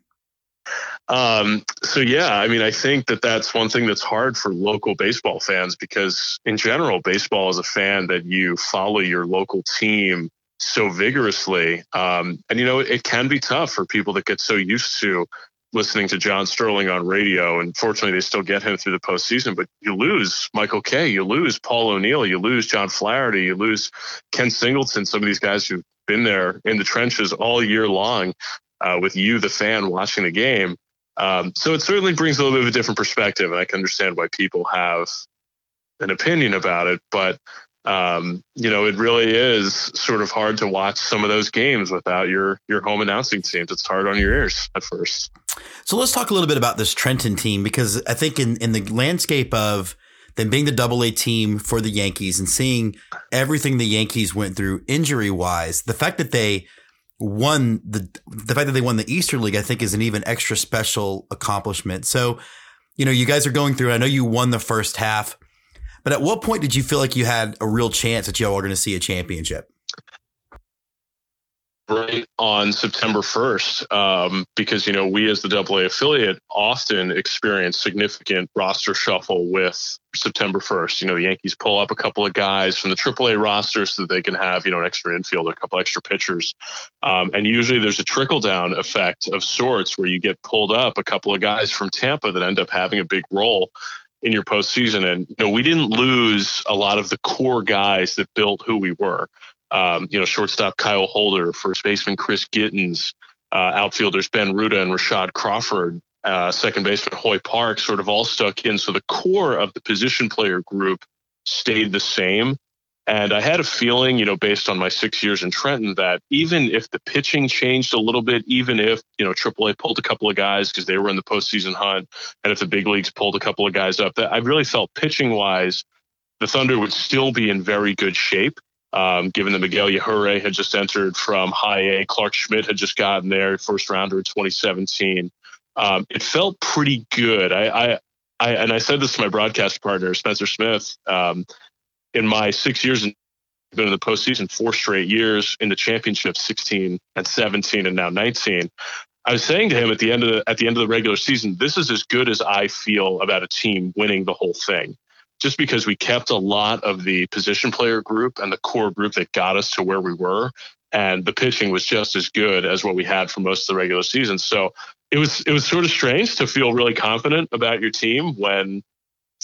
Um, so yeah, I mean, I think that that's one thing that's hard for local baseball fans because in general, baseball is a fan that you follow your local team so vigorously. Um, and you know, it, can be tough for people that get so used to listening to John Sterling on radio, and fortunately they still get him through the postseason. But you lose Michael Kay, you lose Paul O'Neill, you lose John Flaherty, you lose Ken Singleton, some of these guys who've been there in the trenches all year long uh, with you, the fan, watching the game. Um, so it certainly brings a little bit of a different perspective, and I can understand why people have an opinion about it. But um, you know, it really is sort of hard to watch some of those games without your your home announcing teams. It's hard on your ears at first. So let's talk a little bit about this Trenton team because I think in in the landscape of them being the double A team for the Yankees and seeing everything the Yankees went through injury wise, the fact that they won the the fact that they won the Eastern League, I think, is an even extra special accomplishment. So, you know, you guys are going through. I know you won the first half. But at what point did you feel like you had a real chance that y'all were going to see a championship? Right on September 1st, um, because, you know, we as the AA affiliate often experience significant roster shuffle with September 1st. You know, the Yankees pull up a couple of guys from the AAA roster so that they can have, you know, an extra infield, a couple extra pitchers. Um, and usually there's a trickle down effect of sorts where you get pulled up a couple of guys from Tampa that end up having a big role in your postseason. And you know, we didn't lose a lot of the core guys that built who we were. Um, you know, shortstop Kyle Holder, first baseman Chris Gittens, uh, outfielders Ben Ruta and Rashad Crawford, uh, second baseman Hoy Park, sort of all stuck in. So the core of the position player group stayed the same. And I had a feeling, you know, based on my six years in Trenton, that even if the pitching changed a little bit, even if, you know, AAA pulled a couple of guys because they were in the postseason hunt, and if the big leagues pulled a couple of guys up, that I really felt pitching wise, the Thunder would still be in very good shape. Um, given that Miguel Yajure had just entered from high A, Clarke Schmidt had just gotten there, first rounder in 2017. Um, it felt pretty good. I, I, I, and I said this to my broadcast partner, Spencer Smith. Um, in my six years in been in the postseason four straight years in the championship 16 and 17 and now 19 i was saying to him at the end of the at the end of the regular season this is as good as i feel about a team winning the whole thing just because we kept a lot of the position player group and the core group that got us to where we were and the pitching was just as good as what we had for most of the regular season so it was it was sort of strange to feel really confident about your team when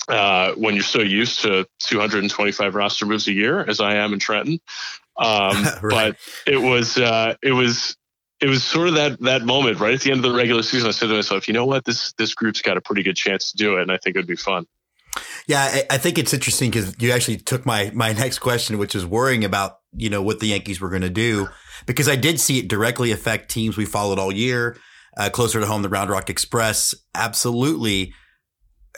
uh, when you're so used to 225 roster moves a year as I am in Trenton. Um, right. But it was uh, it was it was sort of that that moment right at the end of the regular season. I said to myself, you know what, this this group's got a pretty good chance to do it, and I think it would be fun. Yeah, I, I think it's interesting because you actually took my my next question, which is worrying about you know what the Yankees were going to do, because I did see it directly affect teams we followed all year. Uh, closer to home, the Round Rock Express absolutely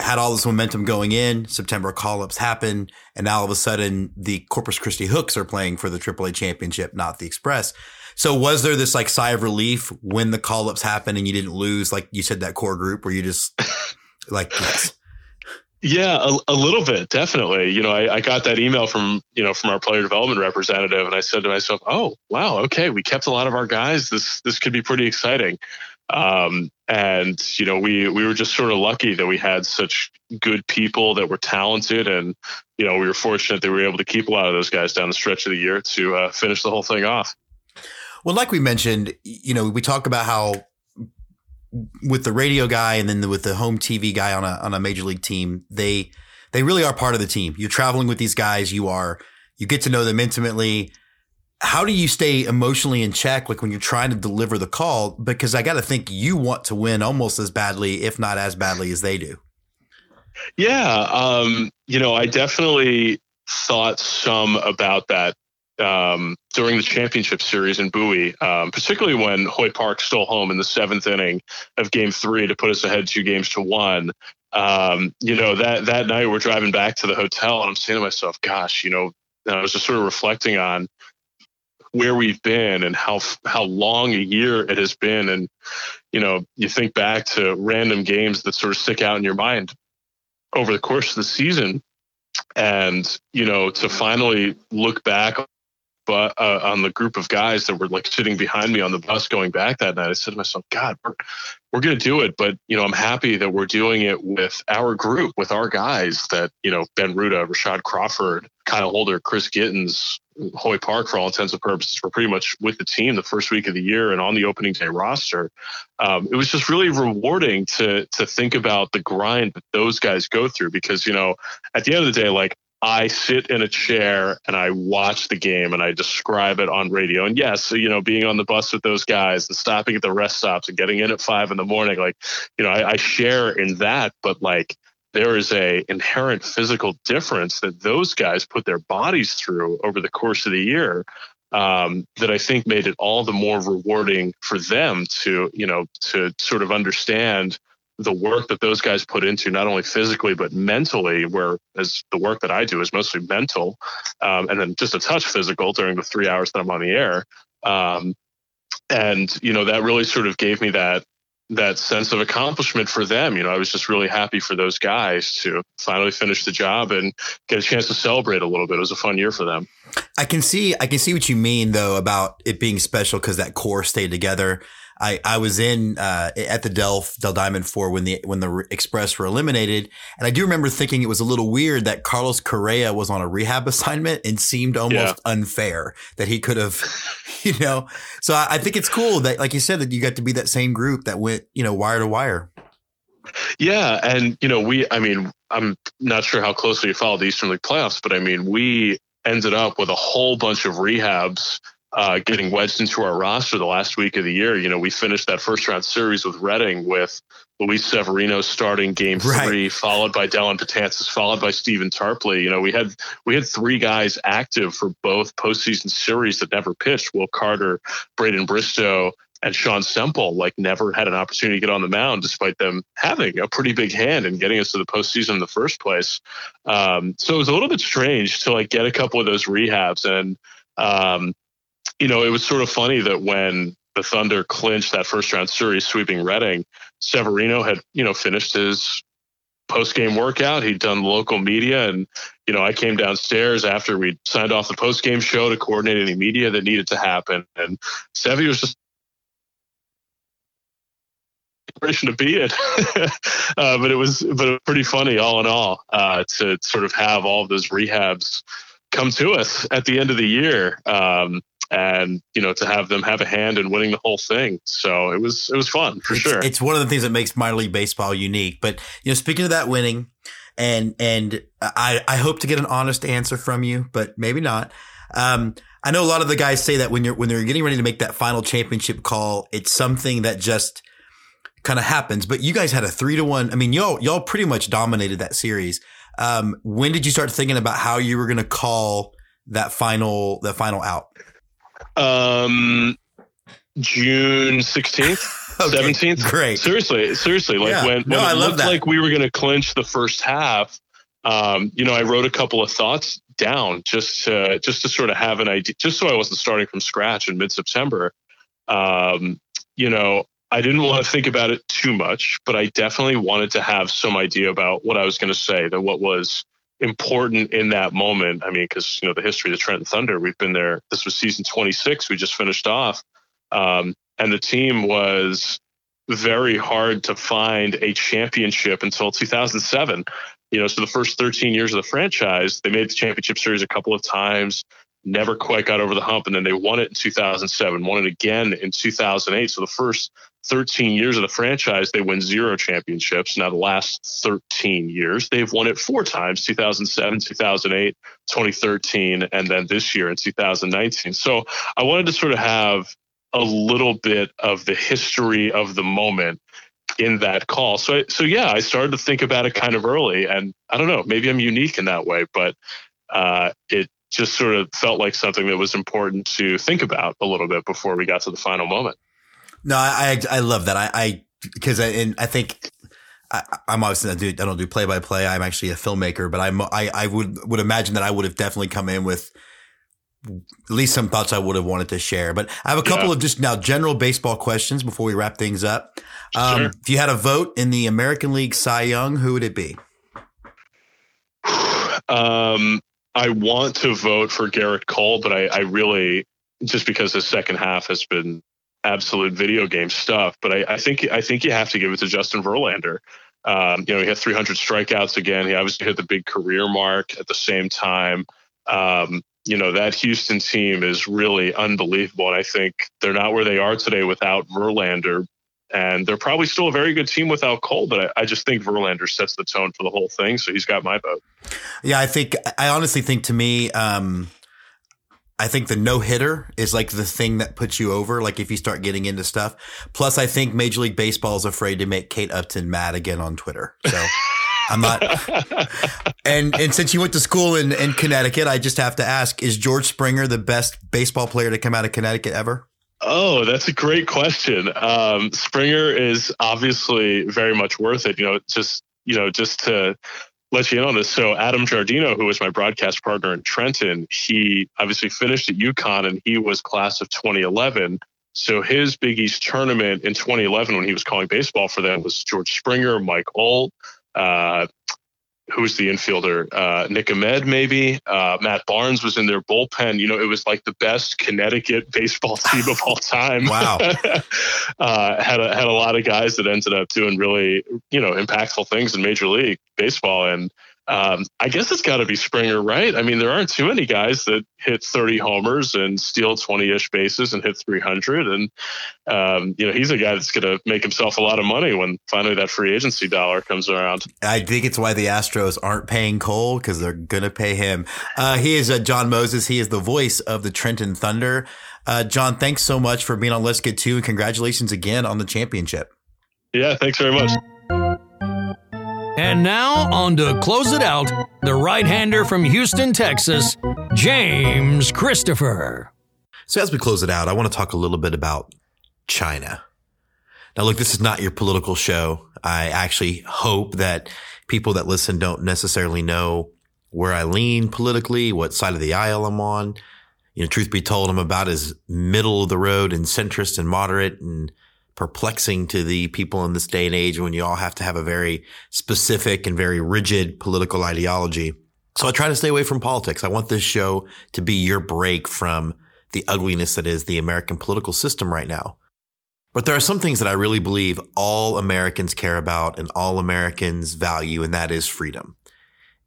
had all this momentum going in. September call ups happen. And now all of a sudden the Corpus Christi Hooks are playing for the AAA championship, not the Express. So was there this like sigh of relief when the call ups happened and you didn't lose, like you said, that core group where you just like, yes. Yeah, a, a, little bit, definitely. You know, I, I, got that email from you know from our player development representative, and I said to myself, "Oh, wow, okay, we kept a lot of our guys. This this could be pretty exciting." Um, and you know, we we were just sort of lucky that we had such good people that were talented, and you know, we were fortunate that we were able to keep a lot of those guys down the stretch of the year to uh, finish the whole thing off. Well, like we mentioned, you know, we talk about how with the radio guy and then with the home TV guy on a on a major league team, they they really are part of the team. You're traveling with these guys, you are you get to know them intimately. How do you stay emotionally in check like when you're trying to deliver the call? Because i got to think you want to win almost as badly if not as badly as they do. Yeah um, you know i definitely thought some about that um, during the championship series in Bowie, um, particularly when Hoy Park stole home in the seventh inning of Game Three to put us ahead two games to one. Um, you know that that night we're driving back to the hotel, and I'm saying to myself, "Gosh, you know," I was just sort of reflecting on where we've been and how how long a year it has been and you know you think back to random games that sort of stick out in your mind over the course of the season and you know to finally look back but uh, on the group of guys that were like sitting behind me on the bus going back that night, I said to myself, God, we're, we're going to do it. But, you know, I'm happy that we're doing it with our group, with our guys that, you know, Ben Ruta, Rashad Crawford, Kyle Holder, Chris Gittens, Hoy Park for all intents and purposes were pretty much with the team the first week of the year and on the opening day roster. Um, it was just really rewarding to to think about the grind that those guys go through because you know at the end of the day, like I sit in a chair and I watch the game and I describe it on radio. And yes, you know, being on the bus with those guys and stopping at the rest stops and getting in at five in the morning, like, you know, I, I share in that, but like there is a inherent physical difference that those guys put their bodies through over the course of the year um, that I think made it all the more rewarding for them to, you know, to sort of understand the work that those guys put into not only physically but mentally whereas the work that i do is mostly mental um, and then just a touch physical during the three hours that i'm on the air. Um, and you know that really sort of gave me that that sense of accomplishment for them. You know i was just really happy for those guys to finally finish the job and get a chance to celebrate a little bit. It was a fun year for them. I can see i can see what you mean though about it being special because that core stayed together I, I was in uh, at the Delph Dell Diamond Four when the when the Express were eliminated, and I do remember thinking it was a little weird that Carlos Correa was on a rehab assignment and seemed almost yeah. unfair that he could have, you know. So I, I think it's cool that, like you said, that you got to be that same group that went, you know, wire to wire. Yeah, and you know, we, I mean, I'm not sure how closely you followed the Eastern League playoffs, but I mean, we ended up with a whole bunch of rehabs uh, getting wedged into our roster the last week of the year. You know, we finished that first round series with Reading with Luis Severino starting game right. three, followed by Dellin Betances, followed by Stephen Tarpley. You know, we had we had three guys active for both postseason series that never pitched. Will Carter, Braden Bristo, and Shawn Semple like never had an opportunity to get on the mound, despite them having a pretty big hand in getting us to the postseason in the first place. Um, so it was a little bit strange to like get a couple of those rehabs and um, you know, it was sort of funny that when the Thunder clinched that first round series, sweeping Reading, Severino had, you know, finished his post game workout. He'd done local media, and you know, I came downstairs after we signed off the post game show to coordinate any media that needed to happen, and Sevy was just to be it. uh, but it was, but it was pretty funny all in all uh, to sort of have all of those rehabs come to us at the end of the year. Um, and you know to have them have a hand in winning the whole thing. So it was it was fun for it's, sure. It's one of the things that makes minor league baseball unique. But you know, speaking of that winning, and and I I hope to get an honest answer from you, but maybe not. Um, I know a lot of the guys say that when you're when they're getting ready to make that final championship call, it's something that just kind of happens. But you guys had a three to one. I mean, y'all y'all pretty much dominated that series. Um, when did you start thinking about how you were going to call that final that final out? Um, June sixteenth. Seventeenth, okay, great. Seriously, seriously, like yeah. when, when no, it looked that. like we were going to clinch the first half, um, you know, I wrote a couple of thoughts down just to just to sort of have an idea, just so I wasn't starting from scratch in mid September. Um, you know, I didn't want to think about it too much, but I definitely wanted to have some idea about what I was going to say, that what was important in that moment. I mean, because you know the history of the Trenton Thunder, we've been there. This was season 26. We just finished off, um, and the team was very hard to find a championship until 2007. You know, so the first 13 years of the franchise, they made the championship series a couple of times, never quite got over the hump, and then they won it in 2007, won it again in 2008. So the first 13 years of the franchise, they win zero championships. Now, the last 13 years, they've won it four times 2007, 2008, 2013, and then this year in 2019. So I wanted to sort of have a little bit of the history of the moment in that call. So, so yeah, I started to think about it kind of early, and I don't know, maybe I'm unique in that way, but uh, it just sort of felt like something that was important to think about a little bit before we got to the final moment. No, I I, I love that. I, I because I and I think I, am obviously I, do, I don't do play by play. I'm actually a filmmaker, but I'm I, I would would imagine that I would have definitely come in with at least some thoughts I would have wanted to share. But I have a couple yeah. of just now general baseball questions before we wrap things up. Um, sure. If you had a vote in the American League Cy Young, who would it be? Um, I want to vote for Gerrit Cole, but I, I really just because the second half has been absolute video game stuff. But I, I think I think you have to give it to Justin Verlander. Um, you know, he had 300 strikeouts again. He obviously hit the big career mark at the same time. Um, you know, that Houston team is really unbelievable. And I think they're not where they are today without Verlander. And they're probably still a very good team without Cole, but I, I just think Verlander sets the tone for the whole thing. So he's got my vote. Yeah, I think, I honestly think to me, um, I think the no hitter is like the thing that puts you over. Like if you start getting into stuff. Plus, I think Major League Baseball is afraid to make Kate Upton mad again on Twitter. So I'm not. and and since you went to school in, in Connecticut, I just have to ask: Is George Springer the best baseball player to come out of Connecticut ever? Oh, that's a great question. Um, Springer is obviously very much worth it. You know, just you know, just to let you in on this. So Adam Giardino, who was my broadcast partner in Trenton, he obviously finished at UConn and he was class of 2011. So his Big East tournament in 2011, when he was calling baseball for them, was George Springer, Mike Olt, uh, who's the infielder? Uh, Nick Ahmed, maybe. Uh, Matt Barnes was in their bullpen. You know, it was like the best Connecticut baseball team of all time. Wow. uh, had a, had a lot of guys that ended up doing really, you know, impactful things in Major League Baseball. And um, I guess it's got to be Springer, right? I mean, there aren't too many guys that hit 30 homers and steal 20 ish bases and hit 300. And, um, you know, he's a guy that's going to make himself a lot of money when finally that free agency dollar comes around. I think it's why the Astros aren't paying Cole because they're going to pay him. Uh, he is uh, Jon Mozes. He is the voice of the Trenton Thunder. Uh, John, thanks so much for being on Let's Get Two and congratulations again on the championship. Yeah, thanks very much. And now, on to close it out, the right hander from Houston, Texas, James Christopher. So, as we close it out, I want to talk a little bit about China. Now, look, this is not your political show. I actually hope that people that listen don't necessarily know where I lean politically, what side of the aisle I'm on. You know, truth be told, I'm about as middle of the road and centrist and moderate and perplexing to the people in this day and age when you all have to have a very specific and very rigid political ideology. So I try to stay away from politics. I want this show to be your break from the ugliness that is the American political system right now. But there are some things that I really believe all Americans care about and all Americans value, and that is freedom.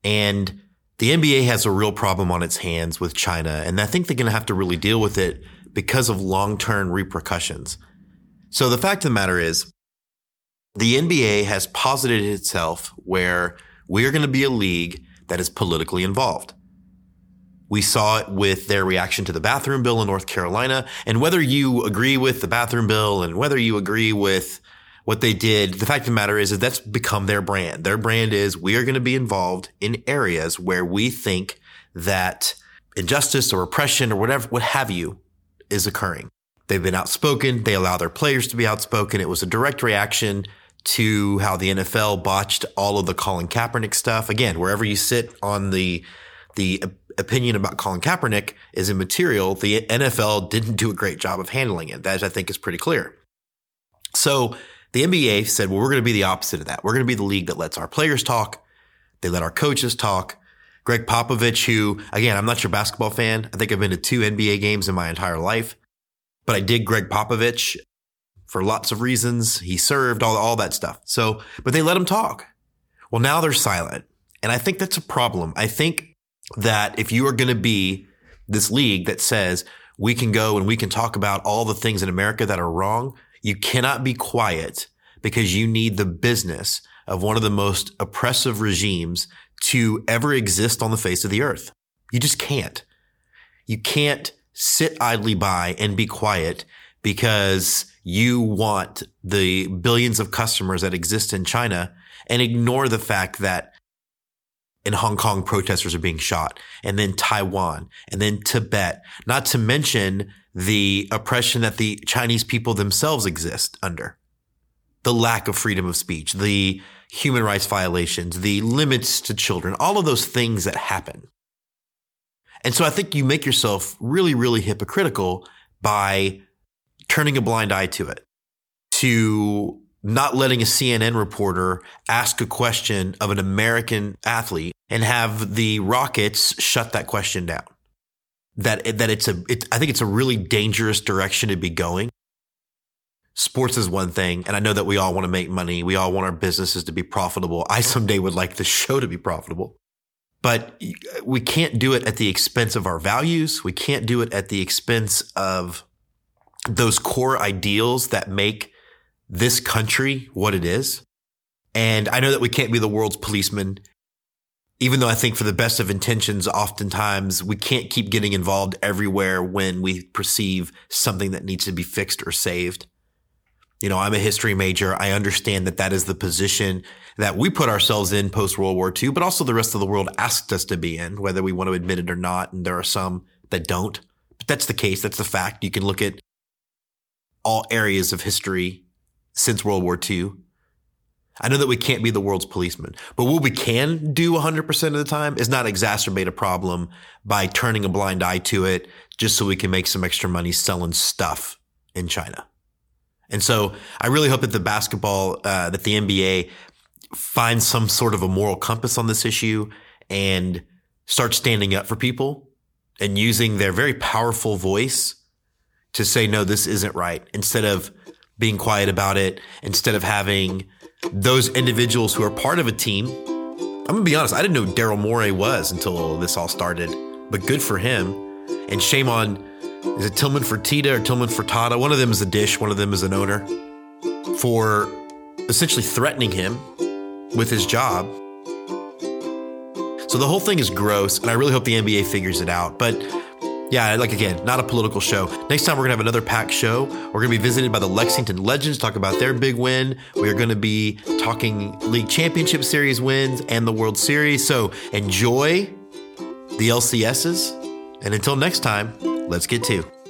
And the NBA has a real problem on its hands with China, and I think they're going to have to really deal with it because of long-term repercussions. So the fact of the matter is, the NBA has posited itself where we are going to be a league that is politically involved. We saw it with their reaction to the bathroom bill in North Carolina. And whether you agree with the bathroom bill and whether you agree with what they did, the fact of the matter is, is that's become their brand. Their brand is we are going to be involved in areas where we think that injustice or oppression or whatever, what have you is occurring. They've been outspoken. They allow their players to be outspoken. It was a direct reaction to how the NFL botched all of the Colin Kaepernick stuff. Again, wherever you sit on the the opinion about Colin Kaepernick is immaterial. The NFL didn't do a great job of handling it. That I think is pretty clear. So the NBA said, well, we're going to be the opposite of that. We're going to be the league that lets our players talk. They let our coaches talk. Gregg Popovich, who again, I'm not your basketball fan. I think I've been to two NBA games in my entire life but I dig Gregg Popovich for lots of reasons. He served all, all that stuff. So, but they let him talk. Well, now they're silent. And I think that's a problem. I think that if you are going to be this league that says we can go and we can talk about all the things in America that are wrong, you cannot be quiet because you need the business of one of the most oppressive regimes to ever exist on the face of the earth. You just can't. You can't sit idly by and be quiet because you want the billions of customers that exist in China and ignore the fact that in Hong Kong, protesters are being shot and then Taiwan and then Tibet, not to mention the oppression that the Chinese people themselves exist under. The lack of freedom of speech, the human rights violations, the limits to children, all of those things that happen. And so I think you make yourself really, really hypocritical by turning a blind eye to it, to not letting a CNN reporter ask a question of an American athlete and have the Rockets shut that question down. That, that it's a, it, I think it's a really dangerous direction to be going. Sports is one thing. And I know that we all want to make money. We all want our businesses to be profitable. I someday would like the show to be profitable. But we can't do it at the expense of our values. We can't do it at the expense of those core ideals that make this country what it is. And I know that we can't be the world's policeman, even though I think for the best of intentions, oftentimes we can't keep getting involved everywhere when we perceive something that needs to be fixed or saved. You know, I'm a history major. I understand that that is the position that we put ourselves in post World War II, but also the rest of the world asked us to be in, whether we want to admit it or not. And there are some that don't, but that's the case. That's the fact. You can look at all areas of history since World War II. I know that we can't be the world's policeman, but what we can do 100% of the time is not exacerbate a problem by turning a blind eye to it just so we can make some extra money selling stuff in China. And so I really hope that the basketball, uh, that the NBA finds some sort of a moral compass on this issue and starts standing up for people and using their very powerful voice to say, no, this isn't right instead of being quiet about it, instead of having those individuals who are part of a team. I'm going to be honest, I didn't know Daryl Morey was until this all started, but good for him. And shame on, is it Tillman Fertitta or Tillman Fertitta? One of them is a dish, one of them is an owner for essentially threatening him with his job. So the whole thing is gross, and I really hope the NBA figures it out. But yeah, like again, not a political show. Next time we're gonna have another packed show. We're gonna be visited by the Lexington Legends, talk about their big win. We are gonna be talking league championship series wins and the World Series. So enjoy the LCSs, and until next time, let's get two.